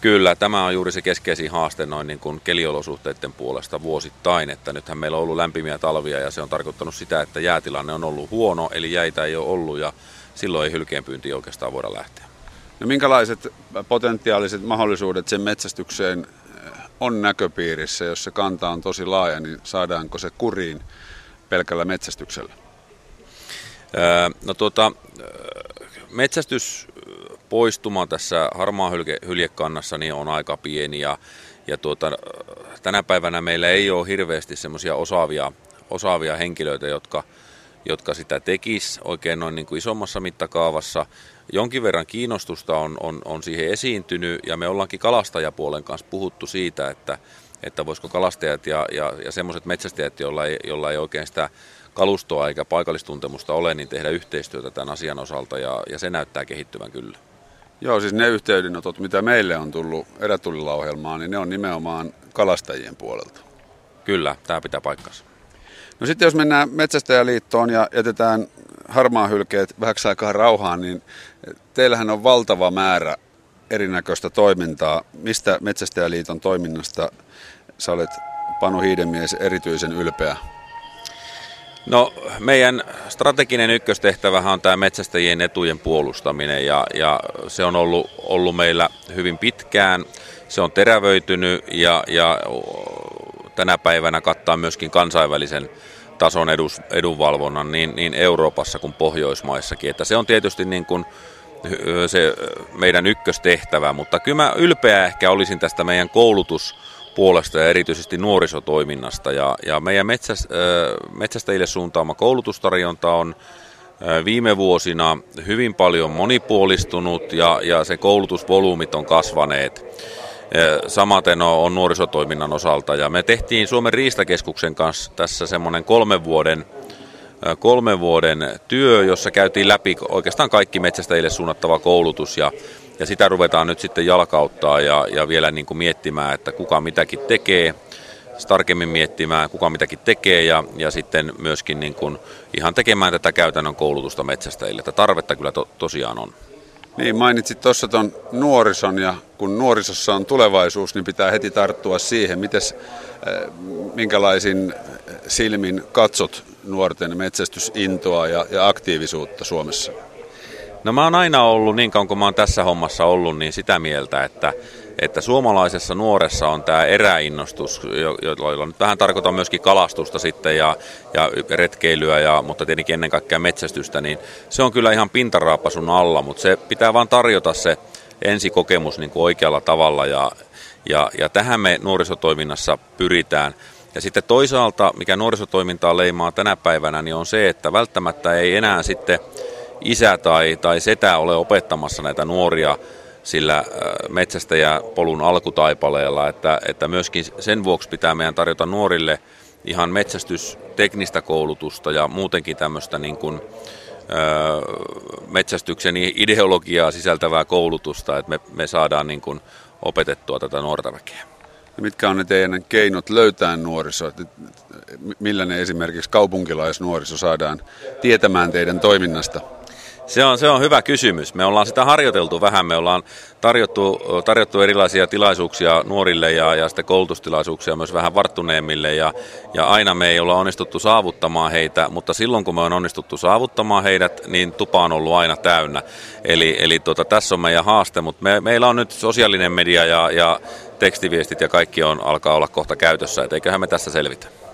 Kyllä, tämä on juuri se keskeisin haaste noin niin kuin keliolosuhteiden puolesta vuosittain, että nythän meillä on ollut lämpimiä talvia ja se on tarkoittanut sitä, että jäätilanne on ollut huono, eli jäitä ei ole ollut ja silloin ei hylkeenpyyntiin oikeastaan voida lähteä. No minkälaiset potentiaaliset mahdollisuudet sen metsästykseen eh, on näköpiirissä, jos se kanta on tosi laaja, niin saadaanko se kuriin pelkällä metsästyksellä? No tuota, metsästys poistuma tässä harmaa hyljekannassa niin on aika pieni ja, ja tuota, tänä päivänä meillä ei ole hirveästi semmoisia osaavia, osaavia henkilöitä, jotka, jotka sitä tekis oikein noin niin kuin isommassa mittakaavassa. jonkin verran kiinnostusta on, on, on siihen esiintynyt ja me ollaankin kalastajapuolen kanssa puhuttu siitä, että, että voisiko kalastajat ja, ja, ja semmoiset metsästäjät, joilla ei, joilla ei oikein sitä kalustoa eikä paikallistuntemusta ole, niin tehdä yhteistyötä tämän asian osalta ja, ja se näyttää kehittyvän kyllä. Joo, siis ne yhteydenotot, mitä meille on tullut erätulilla ohjelmaan, niin ne on nimenomaan kalastajien puolelta. Kyllä, tämä pitää paikkansa. No sitten jos mennään Metsästäjäliittoon ja jätetään harmaa hylkeet vähäksi aikaa rauhaan, niin teillähän on valtava määrä erinäköistä toimintaa. Mistä Metsästäjäliiton toiminnasta sä olet Panu Hiidemies erityisen ylpeä? No meidän strateginen ykköstehtävähän on tämä metsästäjien etujen puolustaminen ja, ja se on ollut, ollut meillä hyvin pitkään. Se on terävöitynyt ja, ja tänä päivänä kattaa myöskin kansainvälisen tason edus, edunvalvonnan niin, niin Euroopassa kuin Pohjoismaissakin. Että se on tietysti niin kuin se meidän ykköstehtävä, mutta kyllä mä ylpeä ehkä olisin tästä meidän koulutuspuolesta ja erityisesti nuorisotoiminnasta. Ja, ja meidän metsäs, metsästäjille suuntaama koulutustarjonta on viime vuosina hyvin paljon monipuolistunut ja, ja se koulutusvolyymit on kasvaneet. Samaten on nuorisotoiminnan osalta. Ja me tehtiin Suomen Riistakeskuksen kanssa tässä semmoinen kolmen vuoden, kolmen vuoden työ, jossa käytiin läpi oikeastaan kaikki metsästäjille suunnattava koulutus ja, ja sitä ruvetaan nyt sitten jalkauttaa ja, ja vielä niin kuin miettimään, että kuka mitäkin tekee, tarkemmin miettimään, kuka mitäkin tekee ja, ja sitten myöskin niin kuin ihan tekemään tätä käytännön koulutusta metsästäjille. Että tarvetta kyllä to, tosiaan on. Niin, mainitsit tuossa tuon nuorison ja kun nuorisossa on tulevaisuus, niin pitää heti tarttua siihen. Mites, minkälaisin silmin katsot nuorten metsästysintoa ja, ja aktiivisuutta Suomessa? No mä oon aina ollut, niin kauan kuin mä oon tässä hommassa ollut, niin sitä mieltä, että, että suomalaisessa nuoressa on tämä eräinnostus, jolla nyt vähän tarkoitan myöskin kalastusta sitten ja, ja retkeilyä, ja, mutta tietenkin ennen kaikkea metsästystä, niin se on kyllä ihan pintaraapasun alla, mutta se pitää vaan tarjota se ensikokemus niin kuin oikealla tavalla ja, ja, ja tähän me nuorisotoiminnassa pyritään. Ja sitten toisaalta, mikä nuorisotoimintaa leimaa tänä päivänä, niin on se, että välttämättä ei enää sitten isä tai, tai setä ole opettamassa näitä nuoria sillä äh, polun alkutaipaleella, että, että myöskin sen vuoksi pitää meidän tarjota nuorille ihan metsästysteknistä koulutusta ja muutenkin tämmöistä niin kuin, äh, metsästyksen ideologiaa sisältävää koulutusta, että me, me saadaan niin kuin opetettua tätä nuorta väkeä. Ja mitkä on ne teidän keinot löytää nuorisoa? Millä ne esimerkiksi kaupunkilaisnuoriso saadaan tietämään teidän toiminnasta? Se on, se on hyvä kysymys. Me ollaan sitä harjoiteltu vähän. Me ollaan tarjottu, tarjottu erilaisia tilaisuuksia nuorille ja, ja sitten koulutustilaisuuksia myös vähän varttuneemmille. Ja, ja aina me ei olla onnistuttu saavuttamaan heitä, mutta silloin kun me on onnistuttu saavuttamaan heidät, niin tupa on ollut aina täynnä. Eli, eli tuota, tässä on meidän haaste, mutta me, meillä on nyt sosiaalinen media ja, ja tekstiviestit ja kaikki on, alkaa olla kohta käytössä, et eiköhän me tässä selvitä.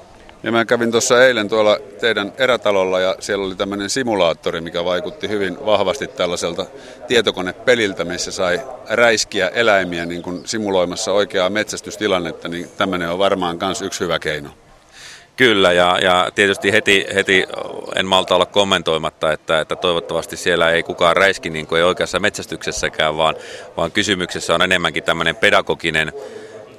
Ja mä kävin tuossa eilen tuolla teidän erätalolla ja siellä oli tämmöinen simulaattori, mikä vaikutti hyvin vahvasti tällaiselta tietokonepeliltä, missä sai räiskiä eläimiä niin kuin simuloimassa oikeaa metsästystilannetta, niin tämmöinen on varmaan myös yksi hyvä keino. Kyllä, ja, ja tietysti heti, heti en malta olla kommentoimatta, että, että toivottavasti siellä ei kukaan räiski niin kuin ei oikeassa metsästyksessäkään, vaan, vaan kysymyksessä on enemmänkin tämmöinen pedagoginen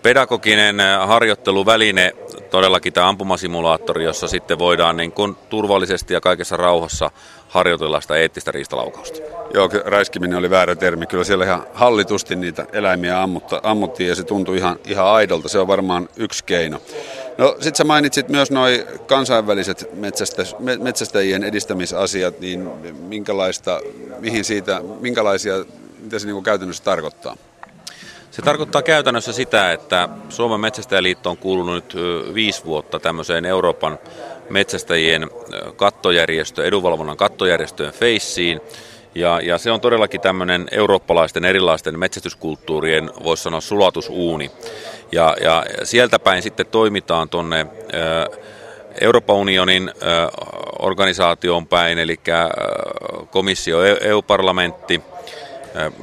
pedagoginen äh, harjoitteluväline, todellakin tämä ampumasimulaattori, jossa sitten voidaan niin kuin turvallisesti ja kaikessa rauhassa harjoitella sitä eettistä riistalaukausta. Joo, räiskiminen oli väärä termi. Kyllä siellä ihan hallitusti niitä eläimiä ammutta, ammuttiin ja se tuntui ihan, ihan aidolta. Se on varmaan yksi keino. No sit sä mainitsit myös noin kansainväliset metsästä, metsästäjien edistämisasiat, niin minkälaista, mihin siitä, minkälaisia, mitä se niin käytännössä tarkoittaa? Se tarkoittaa käytännössä sitä, että Suomen Metsästäjäliitto on kuulunut nyt viisi vuotta tämmöiseen Euroopan metsästäjien kattojärjestö, edunvalvonnan kattojärjestöön Feissiin. Ja, ja se on todellakin tämmöinen eurooppalaisten erilaisten metsästyskulttuurien, voisi sanoa, sulatusuuni. Ja, ja sieltä päin sitten toimitaan tuonne Euroopan unionin organisaation päin, eli komissio, EU-parlamentti,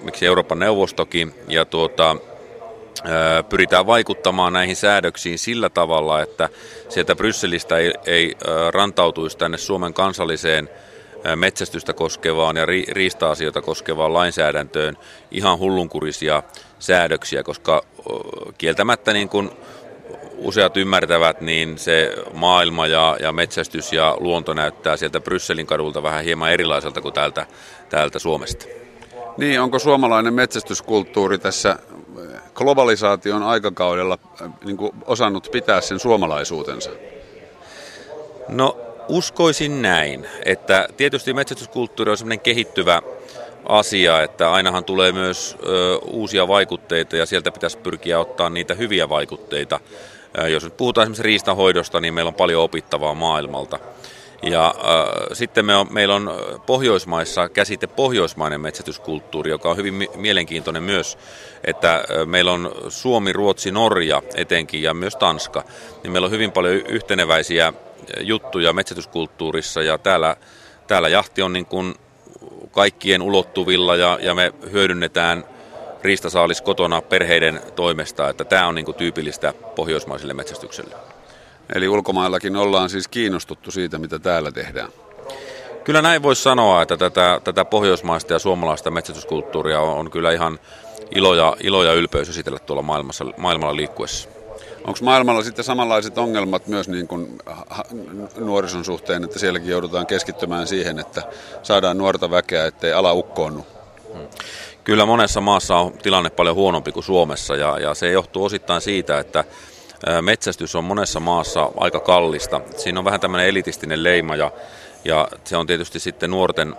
miksi Euroopan neuvostokin, ja tuota, pyritään vaikuttamaan näihin säädöksiin sillä tavalla, että sieltä Brysselistä ei, ei rantautuisi tänne Suomen kansalliseen metsästystä koskevaan ja riista-asioita koskevaan lainsäädäntöön ihan hullunkurisia säädöksiä, koska kieltämättä niin kuin useat ymmärtävät, niin se maailma ja, ja metsästys ja luonto näyttää sieltä Brysselin kadulta vähän hieman erilaiselta kuin täältä, täältä Suomesta. Niin, onko suomalainen metsästyskulttuuri tässä globalisaation aikakaudella niin kuin osannut pitää sen suomalaisuutensa? No uskoisin näin, että tietysti metsästyskulttuuri on semmoinen kehittyvä asia, että ainahan tulee myös ö, uusia vaikutteita ja sieltä pitäisi pyrkiä ottaa niitä hyviä vaikutteita. Ö, jos nyt puhutaan esimerkiksi riistanhoidosta, niin meillä on paljon opittavaa maailmalta. Ja äh, sitten me on, meillä on Pohjoismaissa käsite pohjoismainen metsätyskulttuuri, joka on hyvin mi- mielenkiintoinen myös, että äh, meillä on Suomi, Ruotsi, Norja etenkin ja myös Tanska, niin meillä on hyvin paljon yhteneväisiä juttuja metsätyskulttuurissa ja täällä, täällä jahti on niin kuin kaikkien ulottuvilla ja, ja me hyödynnetään riistasaalis kotona perheiden toimesta, että tämä on niin kuin tyypillistä pohjoismaiselle metsästykselle. Eli ulkomaillakin ollaan siis kiinnostuttu siitä, mitä täällä tehdään. Kyllä näin voisi sanoa, että tätä, tätä pohjoismaista ja suomalaista metsästyskulttuuria on, on kyllä ihan ilo ja, ilo ja ylpeys esitellä tuolla maailmassa, maailmalla liikkuessa. Onko maailmalla sitten samanlaiset ongelmat myös niin kuin nuorison suhteen, että sielläkin joudutaan keskittymään siihen, että saadaan nuorta väkeä, ettei ala ukkoonnu? Kyllä monessa maassa on tilanne paljon huonompi kuin Suomessa ja, ja se johtuu osittain siitä, että metsästys on monessa maassa aika kallista. Siinä on vähän tämmöinen elitistinen leima ja, ja se on tietysti sitten nuorten,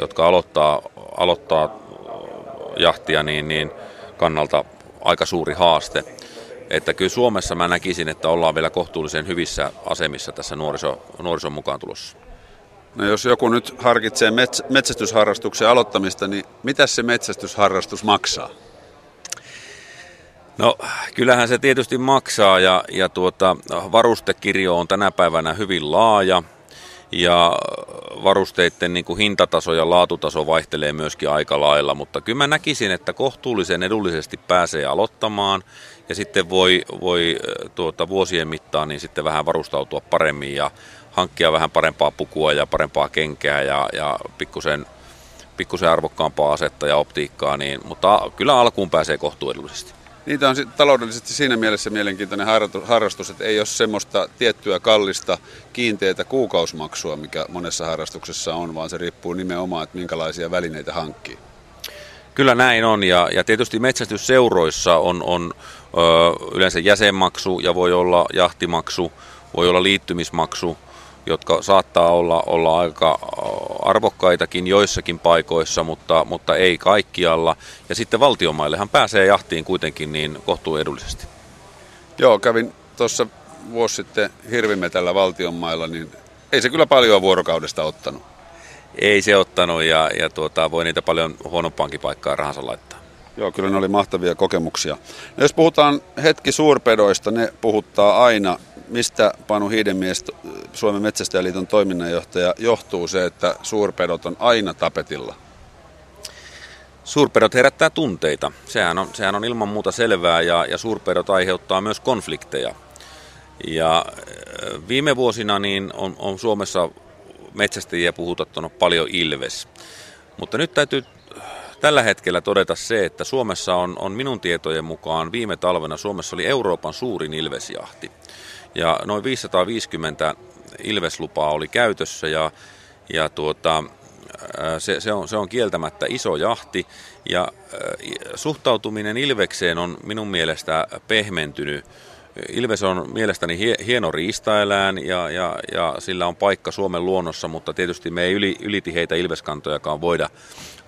jotka aloittaa, aloittaa jahtia, niin, niin kannalta aika suuri haaste. Että kyllä Suomessa mä näkisin, että ollaan vielä kohtuullisen hyvissä asemissa tässä nuoriso, nuorison mukaan tulossa. No jos joku nyt harkitsee mets- metsästysharrastuksen aloittamista, niin mitä se metsästysharrastus maksaa? No kyllähän se tietysti maksaa ja, ja tuota, varustekirjo on tänä päivänä hyvin laaja ja varusteiden niin kuin hintataso ja laatutaso vaihtelee myöskin aika lailla, mutta kyllä mä näkisin, että kohtuullisen edullisesti pääsee aloittamaan ja sitten voi, voi tuota, vuosien mittaan niin sitten vähän varustautua paremmin ja hankkia vähän parempaa pukua ja parempaa kenkää ja, ja pikkusen, pikkusen arvokkaampaa asetta ja optiikkaa, niin, mutta kyllä alkuun pääsee kohtuullisesti. Niitä on taloudellisesti siinä mielessä mielenkiintoinen harrastus, että ei ole semmoista tiettyä kallista kiinteitä kuukausmaksua, mikä monessa harrastuksessa on, vaan se riippuu nimenomaan, että minkälaisia välineitä hankkii. Kyllä näin on ja, ja tietysti metsästysseuroissa on, on ö, yleensä jäsenmaksu ja voi olla jahtimaksu, voi olla liittymismaksu – jotka saattaa olla, olla aika arvokkaitakin joissakin paikoissa, mutta, mutta ei kaikkialla. Ja sitten valtiomaillehan pääsee jahtiin kuitenkin niin kohtuu edullisesti. Joo, kävin tuossa vuosi sitten hirvimetällä valtionmailla, niin ei se kyllä paljon vuorokaudesta ottanut. Ei se ottanut ja, ja tuota, voi niitä paljon huonompaankin paikkaa rahansa laittaa. Joo, kyllä ne oli mahtavia kokemuksia. No jos puhutaan hetki suurpedoista, ne puhuttaa aina mistä Panu Hiidenmies, Suomen Metsästäjäliiton toiminnanjohtaja, johtuu se, että suurpedot on aina tapetilla? Suurpedot herättää tunteita. Sehän on, sehän on ilman muuta selvää ja, ja suurpedot aiheuttaa myös konflikteja. Ja viime vuosina niin on, on Suomessa metsästäjiä puhututtanut paljon ilves. Mutta nyt täytyy tällä hetkellä todeta se, että Suomessa on, on minun tietojen mukaan viime talvena Suomessa oli Euroopan suurin ilvesjahti ja noin 550 ilveslupaa oli käytössä ja, ja tuota, se, se, on, se on kieltämättä iso jahti ja suhtautuminen ilvekseen on minun mielestä pehmentynyt. Ilves on mielestäni hieno riistaelään ja, ja, ja sillä on paikka Suomen luonnossa, mutta tietysti me ei yli, ylitiheitä ilveskantojakaan voida,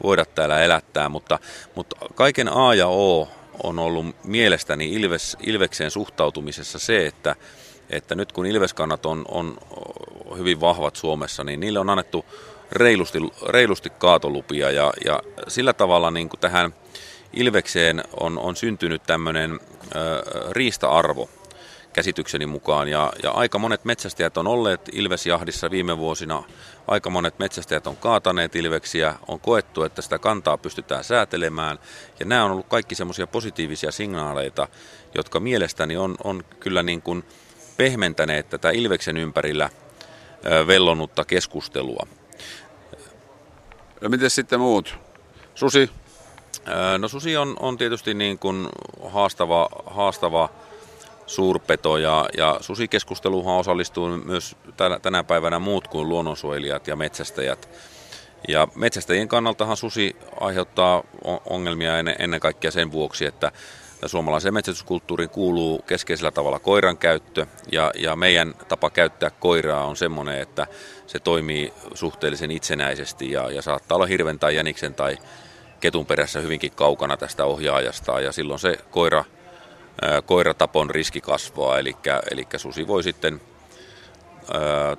voida täällä elättää, mutta, mutta kaiken A ja O on ollut mielestäni Ilves, Ilvekseen suhtautumisessa se, että, että nyt kun ilveskannat on, on hyvin vahvat Suomessa, niin niille on annettu reilusti, reilusti kaatolupia ja, ja sillä tavalla niin kuin tähän ilvekseen on, on syntynyt tämmöinen riista-arvo käsitykseni mukaan. Ja, ja aika monet metsästäjät on olleet ilvesjahdissa viime vuosina. Aika monet metsästäjät on kaataneet ilveksiä. On koettu, että sitä kantaa pystytään säätelemään. Ja nämä on ollut kaikki semmoisia positiivisia signaaleita, jotka mielestäni on, on kyllä niin kuin pehmentäneet tätä Ilveksen ympärillä vellonutta keskustelua. No miten sitten muut? Susi? No susi on, on tietysti niin kuin haastava, haastava suurpeto ja, ja susikeskusteluhan osallistuu myös tänä, tänä päivänä muut kuin luonnonsuojelijat ja metsästäjät. Ja metsästäjien kannaltahan susi aiheuttaa ongelmia ennen kaikkea sen vuoksi, että suomalaiseen metsästyskulttuuriin kuuluu keskeisellä tavalla koiran käyttö. Ja, ja meidän tapa käyttää koiraa on semmoinen, että se toimii suhteellisen itsenäisesti ja, ja saattaa olla hirven tai jäniksen tai ketun perässä hyvinkin kaukana tästä ohjaajasta. Ja silloin se koira, ää, koiratapon riski kasvaa, eli, eli susi voi sitten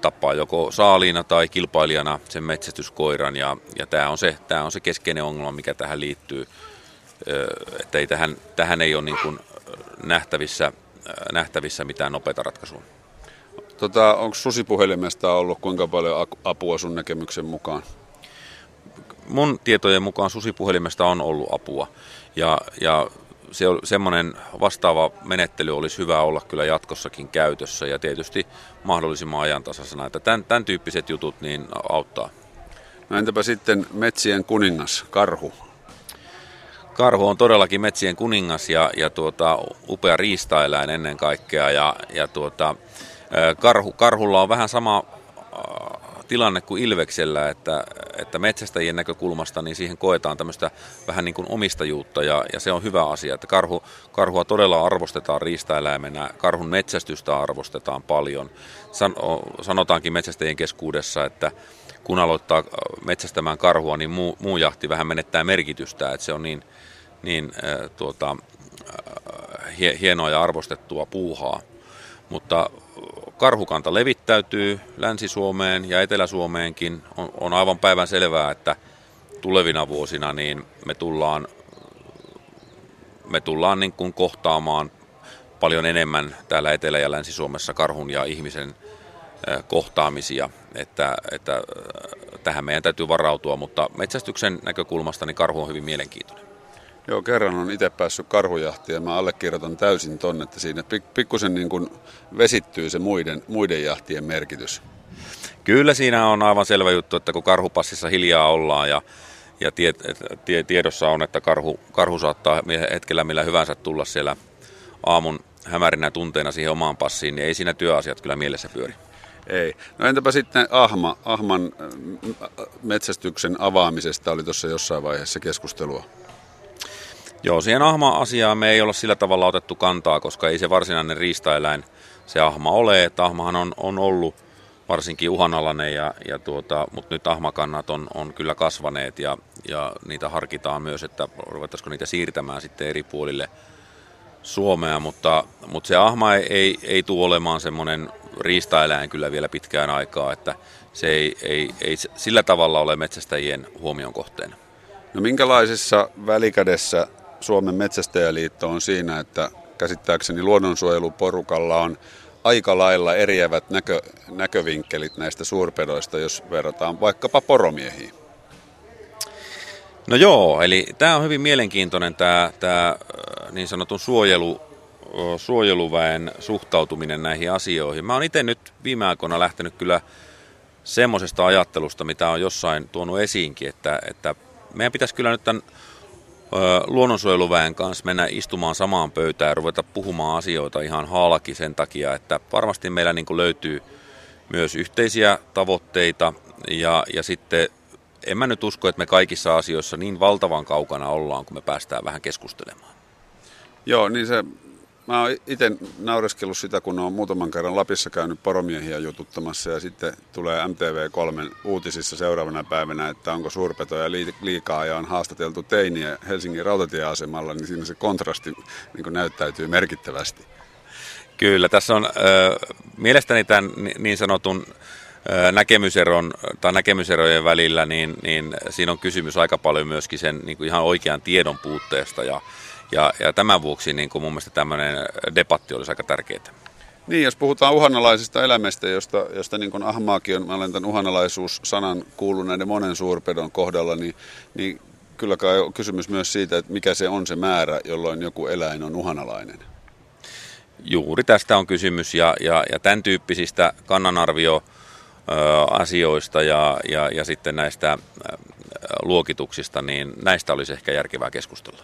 tappaa joko saaliina tai kilpailijana sen metsästyskoiran. Ja, ja tämä on, se, tämä on se keskeinen ongelma, mikä tähän liittyy että ei tähän, tähän ei ole niin kuin nähtävissä, nähtävissä mitään nopeita ratkaisua. Tota, Onko susipuhelimesta ollut kuinka paljon apua sun näkemyksen mukaan? Mun tietojen mukaan susipuhelimesta on ollut apua ja, ja se, semmoinen vastaava menettely olisi hyvä olla kyllä jatkossakin käytössä ja tietysti mahdollisimman ajantasaisena, että tämän, tämän tyyppiset jutut niin auttaa. No entäpä sitten metsien kuningas, karhu? Karhu on todellakin metsien kuningas ja, ja tuota, upea riistaeläin ennen kaikkea. Ja, ja tuota, karhu, karhulla on vähän sama tilanne kuin Ilveksellä, että, että metsästäjien näkökulmasta niin siihen koetaan tämmöistä vähän niin kuin omistajuutta ja, ja se on hyvä asia, että karhu, karhua todella arvostetaan riistaeläimenä, karhun metsästystä arvostetaan paljon. San, sanotaankin metsästäjien keskuudessa, että kun aloittaa metsästämään karhua, niin muu, muu jahti vähän menettää merkitystä, että se on niin, niin äh, tuota, äh, hienoa ja arvostettua puuhaa. Mutta karhukanta levittäytyy Länsi-Suomeen ja Etelä-Suomeenkin. On, on aivan päivän selvää, että tulevina vuosina niin me tullaan, me tullaan niin kuin kohtaamaan paljon enemmän täällä Etelä- ja Länsi-Suomessa karhun ja ihmisen kohtaamisia, että, että tähän meidän täytyy varautua, mutta metsästyksen näkökulmasta niin karhu on hyvin mielenkiintoinen. Joo, kerran on itse päässyt karhujahtiin ja mä allekirjoitan täysin ton, että siinä pikkusen niin kuin vesittyy se muiden, muiden jahtien merkitys. Kyllä siinä on aivan selvä juttu, että kun karhupassissa hiljaa ollaan ja, ja tie, tie, tiedossa on, että karhu, karhu saattaa hetkellä millä hyvänsä tulla siellä aamun hämärinä tunteena siihen omaan passiin, niin ei siinä työasiat kyllä mielessä pyöri. Ei. No entäpä sitten Ahma, Ahman metsästyksen avaamisesta oli tuossa jossain vaiheessa keskustelua. Joo, siihen ahma-asiaan me ei olla sillä tavalla otettu kantaa, koska ei se varsinainen riistaeläin se ahma ole. Että ahmahan on, on ollut varsinkin uhanalainen, ja, ja tuota, mutta nyt ahmakannat on, on kyllä kasvaneet ja, ja niitä harkitaan myös, että ruvettaisiko niitä siirtämään sitten eri puolille Suomea, mutta, mutta se ahma ei, ei, ei tule olemaan semmoinen riistaeläin kyllä vielä pitkään aikaa, että se ei, ei, ei sillä tavalla ole metsästäjien huomion kohteena. No minkälaisessa välikädessä Suomen Metsästäjäliitto on siinä, että käsittääkseni luonnonsuojeluporukalla on aika lailla eriävät näkö, näkövinkkelit näistä suurpedoista, jos verrataan vaikkapa poromiehiin. No joo, eli tämä on hyvin mielenkiintoinen tämä, tämä niin sanotun suojelu, suojeluväen suhtautuminen näihin asioihin. Mä oon itse nyt viime aikoina lähtenyt kyllä semmoisesta ajattelusta, mitä on jossain tuonut esiinkin, että, että meidän pitäisi kyllä nyt tämän luonnonsuojeluväen kanssa mennä istumaan samaan pöytään ja ruveta puhumaan asioita ihan halki sen takia, että varmasti meillä niin löytyy myös yhteisiä tavoitteita ja, ja sitten en mä nyt usko, että me kaikissa asioissa niin valtavan kaukana ollaan, kun me päästään vähän keskustelemaan. Joo, niin se Mä oon itse naureskellut sitä, kun on muutaman kerran Lapissa käynyt poromiehiä jututtamassa ja sitten tulee MTV3 uutisissa seuraavana päivänä, että onko suurpetoja liikaa ja on haastateltu teiniä Helsingin rautatieasemalla, niin siinä se kontrasti niin näyttäytyy merkittävästi. Kyllä, tässä on äh, mielestäni tämän niin sanotun näkemyseron tai näkemyserojen välillä, niin, niin siinä on kysymys aika paljon myöskin sen niin kuin ihan oikean tiedon puutteesta ja ja, ja tämän vuoksi niin kuin mun mielestä tämmöinen debatti olisi aika tärkeää. Niin, jos puhutaan uhanalaisista eläimistä, josta, josta niin kuin ahmaakin on, mä olen tämän uhanalaisuus-sanan kuullut näiden monen suurpedon kohdalla, niin, niin kyllä kai on kysymys myös siitä, että mikä se on se määrä, jolloin joku eläin on uhanalainen. Juuri tästä on kysymys ja, ja, ja tämän tyyppisistä kannanarvio asioista ja, ja, ja sitten näistä luokituksista, niin näistä olisi ehkä järkevää keskustella.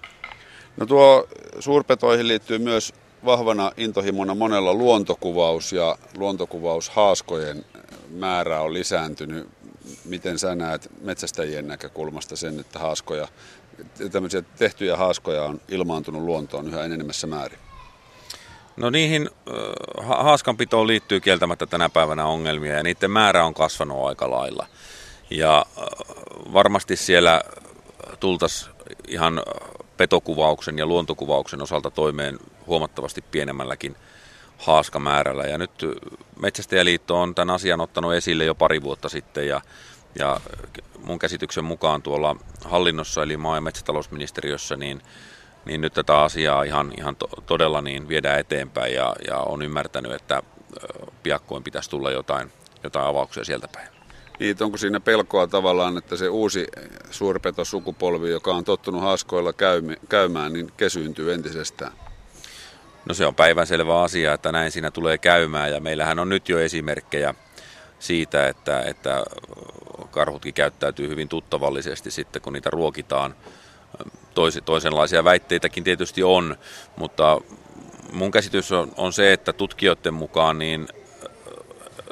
No tuo suurpetoihin liittyy myös vahvana intohimona monella luontokuvaus ja luontokuvaushaaskojen määrä on lisääntynyt. Miten sä näet metsästäjien näkökulmasta sen, että haaskoja, tämmöisiä tehtyjä haaskoja on ilmaantunut luontoon yhä enenemässä määrin? No niihin haaskanpitoon liittyy kieltämättä tänä päivänä ongelmia ja niiden määrä on kasvanut aika lailla. Ja varmasti siellä tultaisiin ihan petokuvauksen ja luontokuvauksen osalta toimeen huomattavasti pienemmälläkin haaskamäärällä. Ja nyt Metsästäjäliitto on tämän asian ottanut esille jo pari vuotta sitten ja, ja mun käsityksen mukaan tuolla hallinnossa eli maa- ja metsätalousministeriössä niin, niin nyt tätä asiaa ihan, ihan to, todella niin viedään eteenpäin ja, ja on ymmärtänyt, että piakkoin pitäisi tulla jotain, jotain avauksia sieltä päin. Niin, onko siinä pelkoa tavallaan, että se uusi suurpetosukupolvi, joka on tottunut haaskoilla käymään, niin kesyyntyy entisestään? No se on päivänselvä asia, että näin siinä tulee käymään ja meillähän on nyt jo esimerkkejä siitä, että, että karhutkin käyttäytyy hyvin tuttavallisesti sitten, kun niitä ruokitaan. Tois, toisenlaisia väitteitäkin tietysti on, mutta mun käsitys on, on se, että tutkijoiden mukaan niin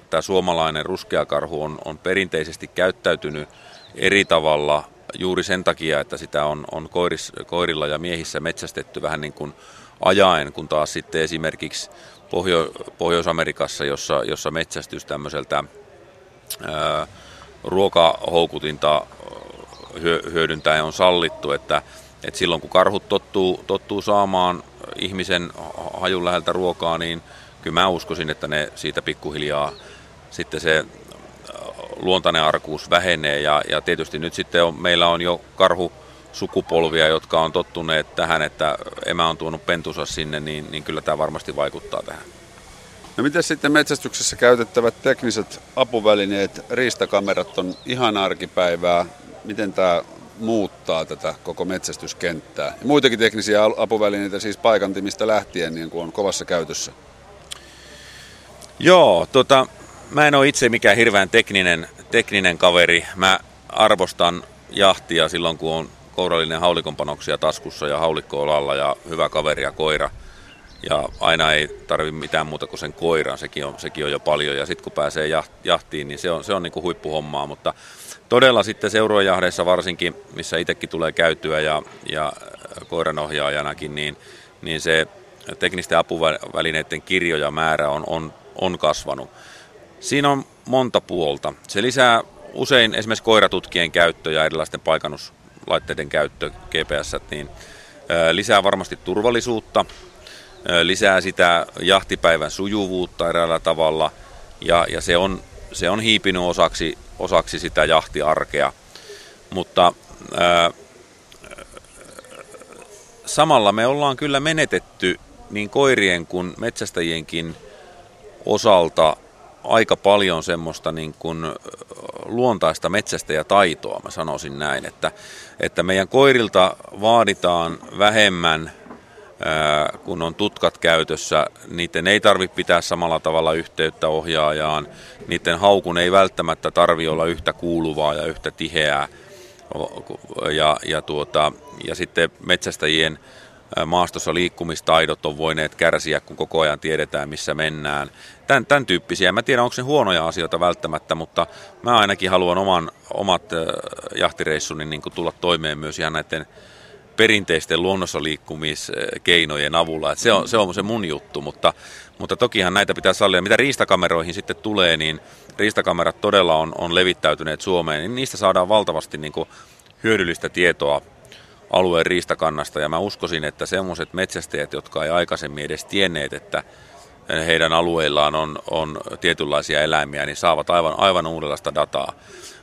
tämä suomalainen ruskeakarhu on, on perinteisesti käyttäytynyt eri tavalla juuri sen takia, että sitä on, on koiris, koirilla ja miehissä metsästetty vähän niin kuin ajaen, kun taas sitten esimerkiksi Pohjo- Pohjois-Amerikassa, jossa, jossa metsästys tämmöiseltä ää, ruokahoukutinta hyö, hyödyntäen on sallittu, että, että silloin kun karhut tottuu, tottuu saamaan ihmisen hajun läheltä ruokaa, niin kyllä mä uskoisin, että ne siitä pikkuhiljaa sitten se luontainen arkuus vähenee ja, ja tietysti nyt sitten on, meillä on jo karhu sukupolvia, jotka on tottuneet tähän, että emä on tuonut pentusa sinne, niin, niin kyllä tämä varmasti vaikuttaa tähän. No miten sitten metsästyksessä käytettävät tekniset apuvälineet, riistakamerat on ihan arkipäivää. Miten tämä muuttaa tätä koko metsästyskenttää? Ja muitakin teknisiä apuvälineitä siis paikantimista lähtien niin kuin on kovassa käytössä. Joo, tota, mä en ole itse mikään hirveän tekninen, tekninen kaveri. Mä arvostan jahtia silloin, kun on kourallinen haulikonpanoksia taskussa ja haulikko olalla ja hyvä kaveri ja koira. Ja aina ei tarvi mitään muuta kuin sen koiran, sekin on, sekin on jo paljon. Ja sitten kun pääsee jahtiin, niin se on, se on niin kuin huippuhommaa. Mutta todella sitten seuruejahdeissa varsinkin, missä itsekin tulee käytyä ja, ja koiranohjaajanakin, niin, niin se teknisten apuvälineiden kirjo ja määrä on, on, on kasvanut. Siinä on monta puolta. Se lisää usein esimerkiksi koiratutkien käyttö ja erilaisten paikannuslaitteiden käyttö, GPS, niin lisää varmasti turvallisuutta, lisää sitä jahtipäivän sujuvuutta eräällä tavalla ja, ja se, on, se on hiipinyt osaksi, osaksi sitä jahtiarkea. Mutta ää, samalla me ollaan kyllä menetetty niin koirien kuin metsästäjienkin osalta aika paljon semmoista niin kuin luontaista metsästäjätaitoa, mä sanoisin näin, että, että meidän koirilta vaaditaan vähemmän, kun on tutkat käytössä, niiden ei tarvitse pitää samalla tavalla yhteyttä ohjaajaan, niiden haukun ei välttämättä tarvi olla yhtä kuuluvaa ja yhtä tiheää, ja, ja, tuota, ja sitten metsästäjien maastossa liikkumistaidot on voineet kärsiä, kun koko ajan tiedetään, missä mennään. Tän, tämän tyyppisiä. Mä tiedän, onko se huonoja asioita välttämättä, mutta mä ainakin haluan oman, omat jahtireissuni niin tulla toimeen myös ihan näiden perinteisten luonnossa liikkumiskeinojen avulla. Et se, on, se on se mun juttu, mutta, mutta tokihan näitä pitää sallia. Mitä riistakameroihin sitten tulee, niin riistakamerat todella on, on levittäytyneet Suomeen, niin niistä saadaan valtavasti niin kuin hyödyllistä tietoa alueen riistakannasta. Ja mä uskoisin, että semmoiset metsästäjät, jotka ei aikaisemmin edes tienneet, että heidän alueillaan on, on tietynlaisia eläimiä, niin saavat aivan, aivan uudenlaista dataa.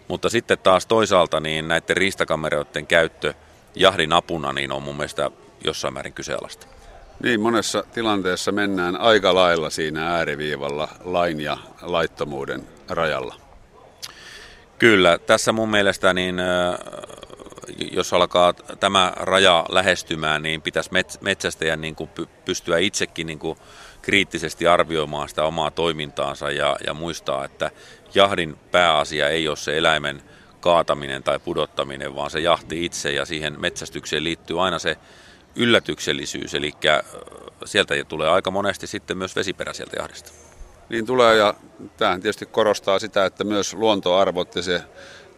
Mutta sitten taas toisaalta niin näiden riistakameroiden käyttö jahdin apuna niin on mun mielestä jossain määrin kyseenalaista. Niin, monessa tilanteessa mennään aika lailla siinä ääriviivalla lain ja laittomuuden rajalla. Kyllä, tässä mun mielestä niin jos alkaa tämä raja lähestymään, niin pitäisi metsästäjän niin kuin pystyä itsekin niin kuin kriittisesti arvioimaan sitä omaa toimintaansa ja, ja muistaa, että jahdin pääasia ei ole se eläimen kaataminen tai pudottaminen, vaan se jahti itse ja siihen metsästykseen liittyy aina se yllätyksellisyys, eli sieltä tulee aika monesti sitten myös vesiperä sieltä jahdista. Niin tulee ja tämähän tietysti korostaa sitä, että myös luontoarvot ja se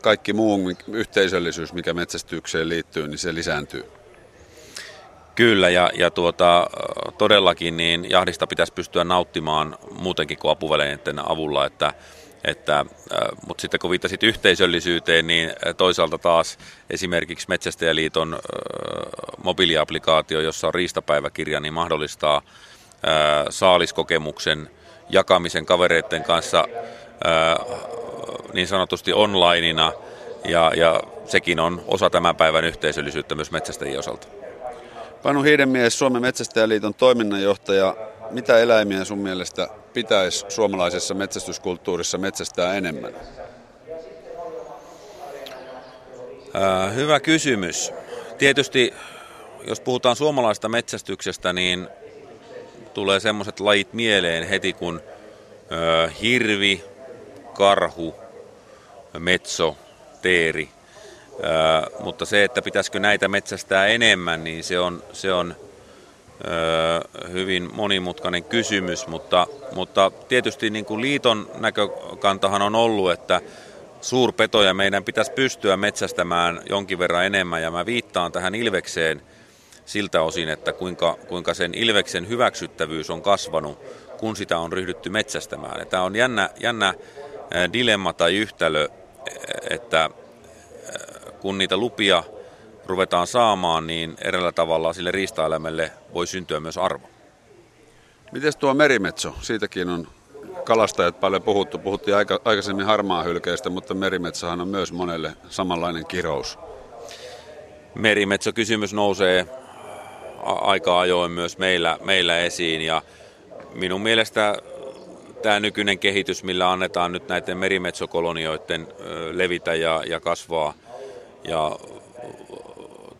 kaikki muu yhteisöllisyys, mikä metsästykseen liittyy, niin se lisääntyy. Kyllä, ja, ja tuota, todellakin niin jahdista pitäisi pystyä nauttimaan muutenkin kuin apuvälineiden avulla, että, että, mutta sitten kun viittasit yhteisöllisyyteen, niin toisaalta taas esimerkiksi Metsästäjäliiton mobiiliaplikaatio, jossa on riistapäiväkirja, niin mahdollistaa saaliskokemuksen jakamisen kavereiden kanssa niin sanotusti onlineina, ja, ja sekin on osa tämän päivän yhteisöllisyyttä myös metsästäjien osalta. Panu Hiidenmies, Suomen Metsästäjäliiton toiminnanjohtaja. Mitä eläimiä sun mielestä pitäisi suomalaisessa metsästyskulttuurissa metsästää enemmän? Äh, hyvä kysymys. Tietysti jos puhutaan suomalaisesta metsästyksestä, niin tulee semmoiset lajit mieleen heti kun äh, hirvi, karhu, metso, teeri. Äh, mutta se, että pitäisikö näitä metsästää enemmän, niin se on, se on hyvin monimutkainen kysymys, mutta, mutta tietysti niin kuin liiton näkökantahan on ollut, että suurpetoja meidän pitäisi pystyä metsästämään jonkin verran enemmän ja mä viittaan tähän Ilvekseen siltä osin, että kuinka, kuinka sen Ilveksen hyväksyttävyys on kasvanut, kun sitä on ryhdytty metsästämään. Tämä on jännä, jännä dilemma tai yhtälö, että kun niitä lupia ruvetaan saamaan, niin eräällä tavalla sille riistaeläimelle voi syntyä myös arvo. Miten tuo merimetso? Siitäkin on kalastajat paljon puhuttu. Puhuttiin aika, aikaisemmin harmaa hylkeistä, mutta merimetsohan on myös monelle samanlainen kirous. Merimetso-kysymys nousee aika ajoin myös meillä, meillä esiin ja minun mielestä tämä nykyinen kehitys, millä annetaan nyt näiden merimetsokolonioiden levitä ja, ja kasvaa ja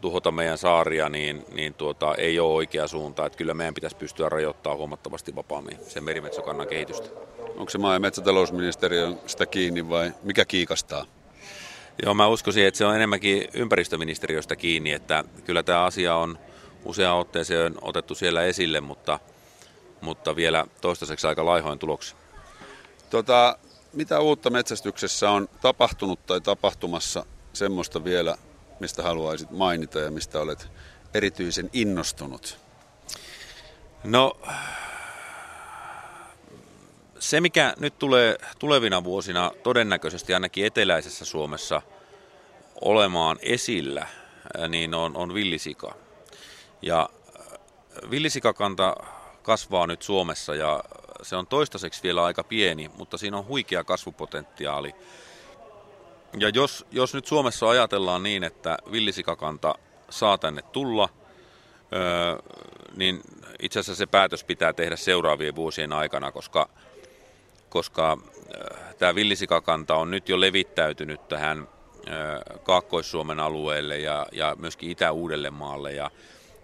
tuhota meidän saaria, niin, niin tuota, ei ole oikea suunta. Että kyllä meidän pitäisi pystyä rajoittamaan huomattavasti vapaammin sen merimetsokannan kehitystä. Onko se maa- ja metsätalousministeriö sitä kiinni vai mikä kiikastaa? Joo, mä uskoisin, että se on enemmänkin ympäristöministeriöstä kiinni, että kyllä tämä asia on useaan otteeseen otettu siellä esille, mutta, mutta vielä toistaiseksi aika laihoin tuloksi. Tota, mitä uutta metsästyksessä on tapahtunut tai tapahtumassa semmoista vielä, mistä haluaisit mainita ja mistä olet erityisen innostunut? No, se mikä nyt tulee tulevina vuosina todennäköisesti ainakin eteläisessä Suomessa olemaan esillä, niin on, on villisika. Ja villisikakanta kasvaa nyt Suomessa ja se on toistaiseksi vielä aika pieni, mutta siinä on huikea kasvupotentiaali. Ja jos, jos nyt Suomessa ajatellaan niin, että villisikakanta saa tänne tulla, öö, niin itse asiassa se päätös pitää tehdä seuraavien vuosien aikana, koska, koska tämä villisikakanta on nyt jo levittäytynyt tähän Kaakkois-Suomen alueelle ja, ja myöskin Itä-Uudellemaalle. Ja,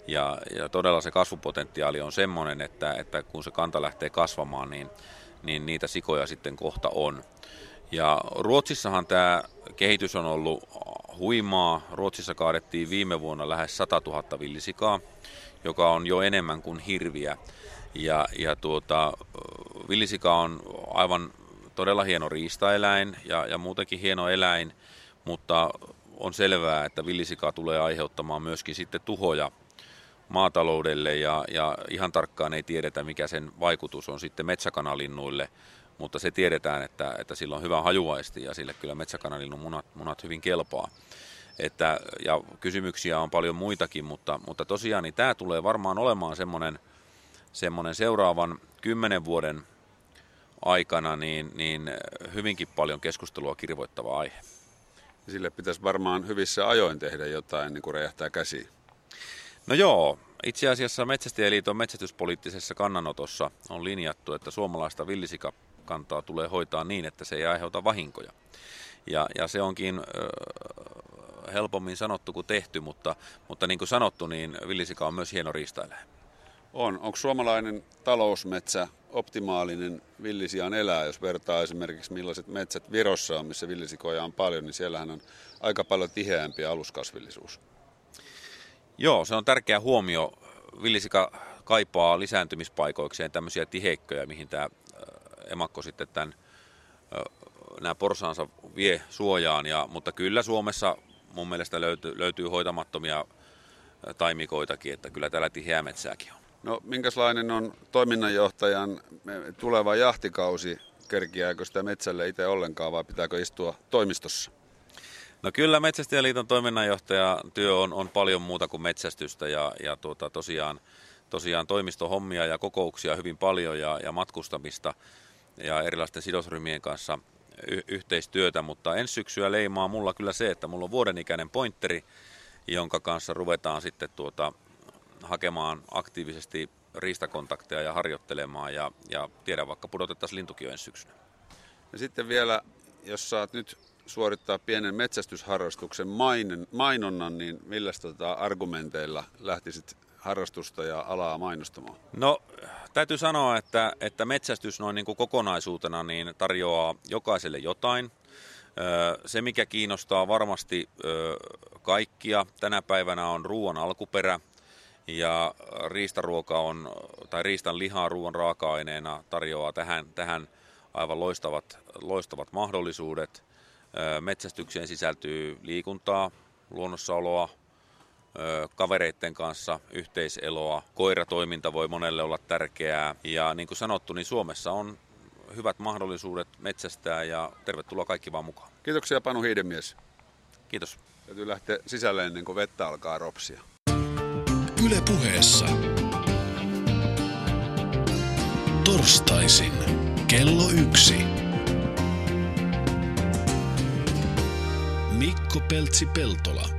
ja, ja todella se kasvupotentiaali on semmoinen, että, että kun se kanta lähtee kasvamaan, niin, niin niitä sikoja sitten kohta on. Ja Ruotsissahan tämä kehitys on ollut huimaa. Ruotsissa kaadettiin viime vuonna lähes 100 000 villisikaa, joka on jo enemmän kuin hirviä. Ja, ja tuota, villisika on aivan todella hieno riistaeläin ja, ja muutenkin hieno eläin, mutta on selvää, että villisika tulee aiheuttamaan myöskin sitten tuhoja maataloudelle ja, ja ihan tarkkaan ei tiedetä, mikä sen vaikutus on sitten metsäkanalinnuille mutta se tiedetään, että, että sillä on hyvä hajuvaisti ja sille kyllä metsäkanalinnun munat, munat hyvin kelpaa. Että, ja kysymyksiä on paljon muitakin, mutta, mutta tosiaan niin tämä tulee varmaan olemaan semmoinen, semmoinen seuraavan kymmenen vuoden aikana niin, niin hyvinkin paljon keskustelua kirvoittava aihe. Sille pitäisi varmaan hyvissä ajoin tehdä jotain, niin kuin räjähtää käsiin. No joo, itse asiassa Metsästäjäliiton metsästyspoliittisessa kannanotossa on linjattu, että suomalaista villisika kantaa tulee hoitaa niin, että se ei aiheuta vahinkoja. Ja, ja se onkin ö, helpommin sanottu kuin tehty, mutta, mutta niin kuin sanottu, niin villisika on myös hieno riistaeläin. On. Onko suomalainen talousmetsä optimaalinen villisian elää, jos vertaa esimerkiksi millaiset metsät Virossa on, missä villisikoja on paljon, niin siellähän on aika paljon tiheämpi aluskasvillisuus. Joo, se on tärkeä huomio. Villisika kaipaa lisääntymispaikoikseen tämmöisiä tiheikköjä, mihin tämä emakko sitten tämän, nämä porsaansa vie suojaan. Ja, mutta kyllä Suomessa mun mielestä löytyy, löytyy hoitamattomia taimikoitakin, että kyllä täällä tiheää metsääkin on. No minkälainen on toiminnanjohtajan tuleva jahtikausi? Kerkiääkö sitä metsälle itse ollenkaan vai pitääkö istua toimistossa? No kyllä Metsästäjäliiton toiminnanjohtaja työ on, on paljon muuta kuin metsästystä ja, ja tuota, tosiaan, tosiaan toimistohommia ja kokouksia hyvin paljon ja, ja matkustamista ja erilaisten sidosryhmien kanssa y- yhteistyötä, mutta ensi syksyä leimaa mulla kyllä se, että mulla on vuoden ikäinen pointeri, jonka kanssa ruvetaan sitten tuota, hakemaan aktiivisesti riistakontakteja ja harjoittelemaan ja, ja tiedän vaikka pudotettaisiin lintukin ensi syksynä. Ja sitten vielä, jos saat nyt suorittaa pienen metsästysharrastuksen mainen, mainonnan, niin millä tota argumenteilla lähtisit harrastusta ja alaa mainostamaan? No täytyy sanoa, että, että metsästys noin niin kuin kokonaisuutena niin tarjoaa jokaiselle jotain. Se, mikä kiinnostaa varmasti kaikkia tänä päivänä on ruoan alkuperä ja riistaruoka on, tai riistan lihaa ruoan raaka-aineena tarjoaa tähän, tähän aivan loistavat, loistavat mahdollisuudet. Metsästykseen sisältyy liikuntaa, luonnossaoloa, kavereiden kanssa yhteiseloa. Koiratoiminta voi monelle olla tärkeää ja niin kuin sanottu, niin Suomessa on hyvät mahdollisuudet metsästää ja tervetuloa kaikki vaan mukaan. Kiitoksia Panu Hiidemies. Kiitos. Täytyy lähteä sisälle ennen kuin vettä alkaa ropsia. Yle puheessa. Torstaisin kello yksi. Mikko Peltsi-Peltola.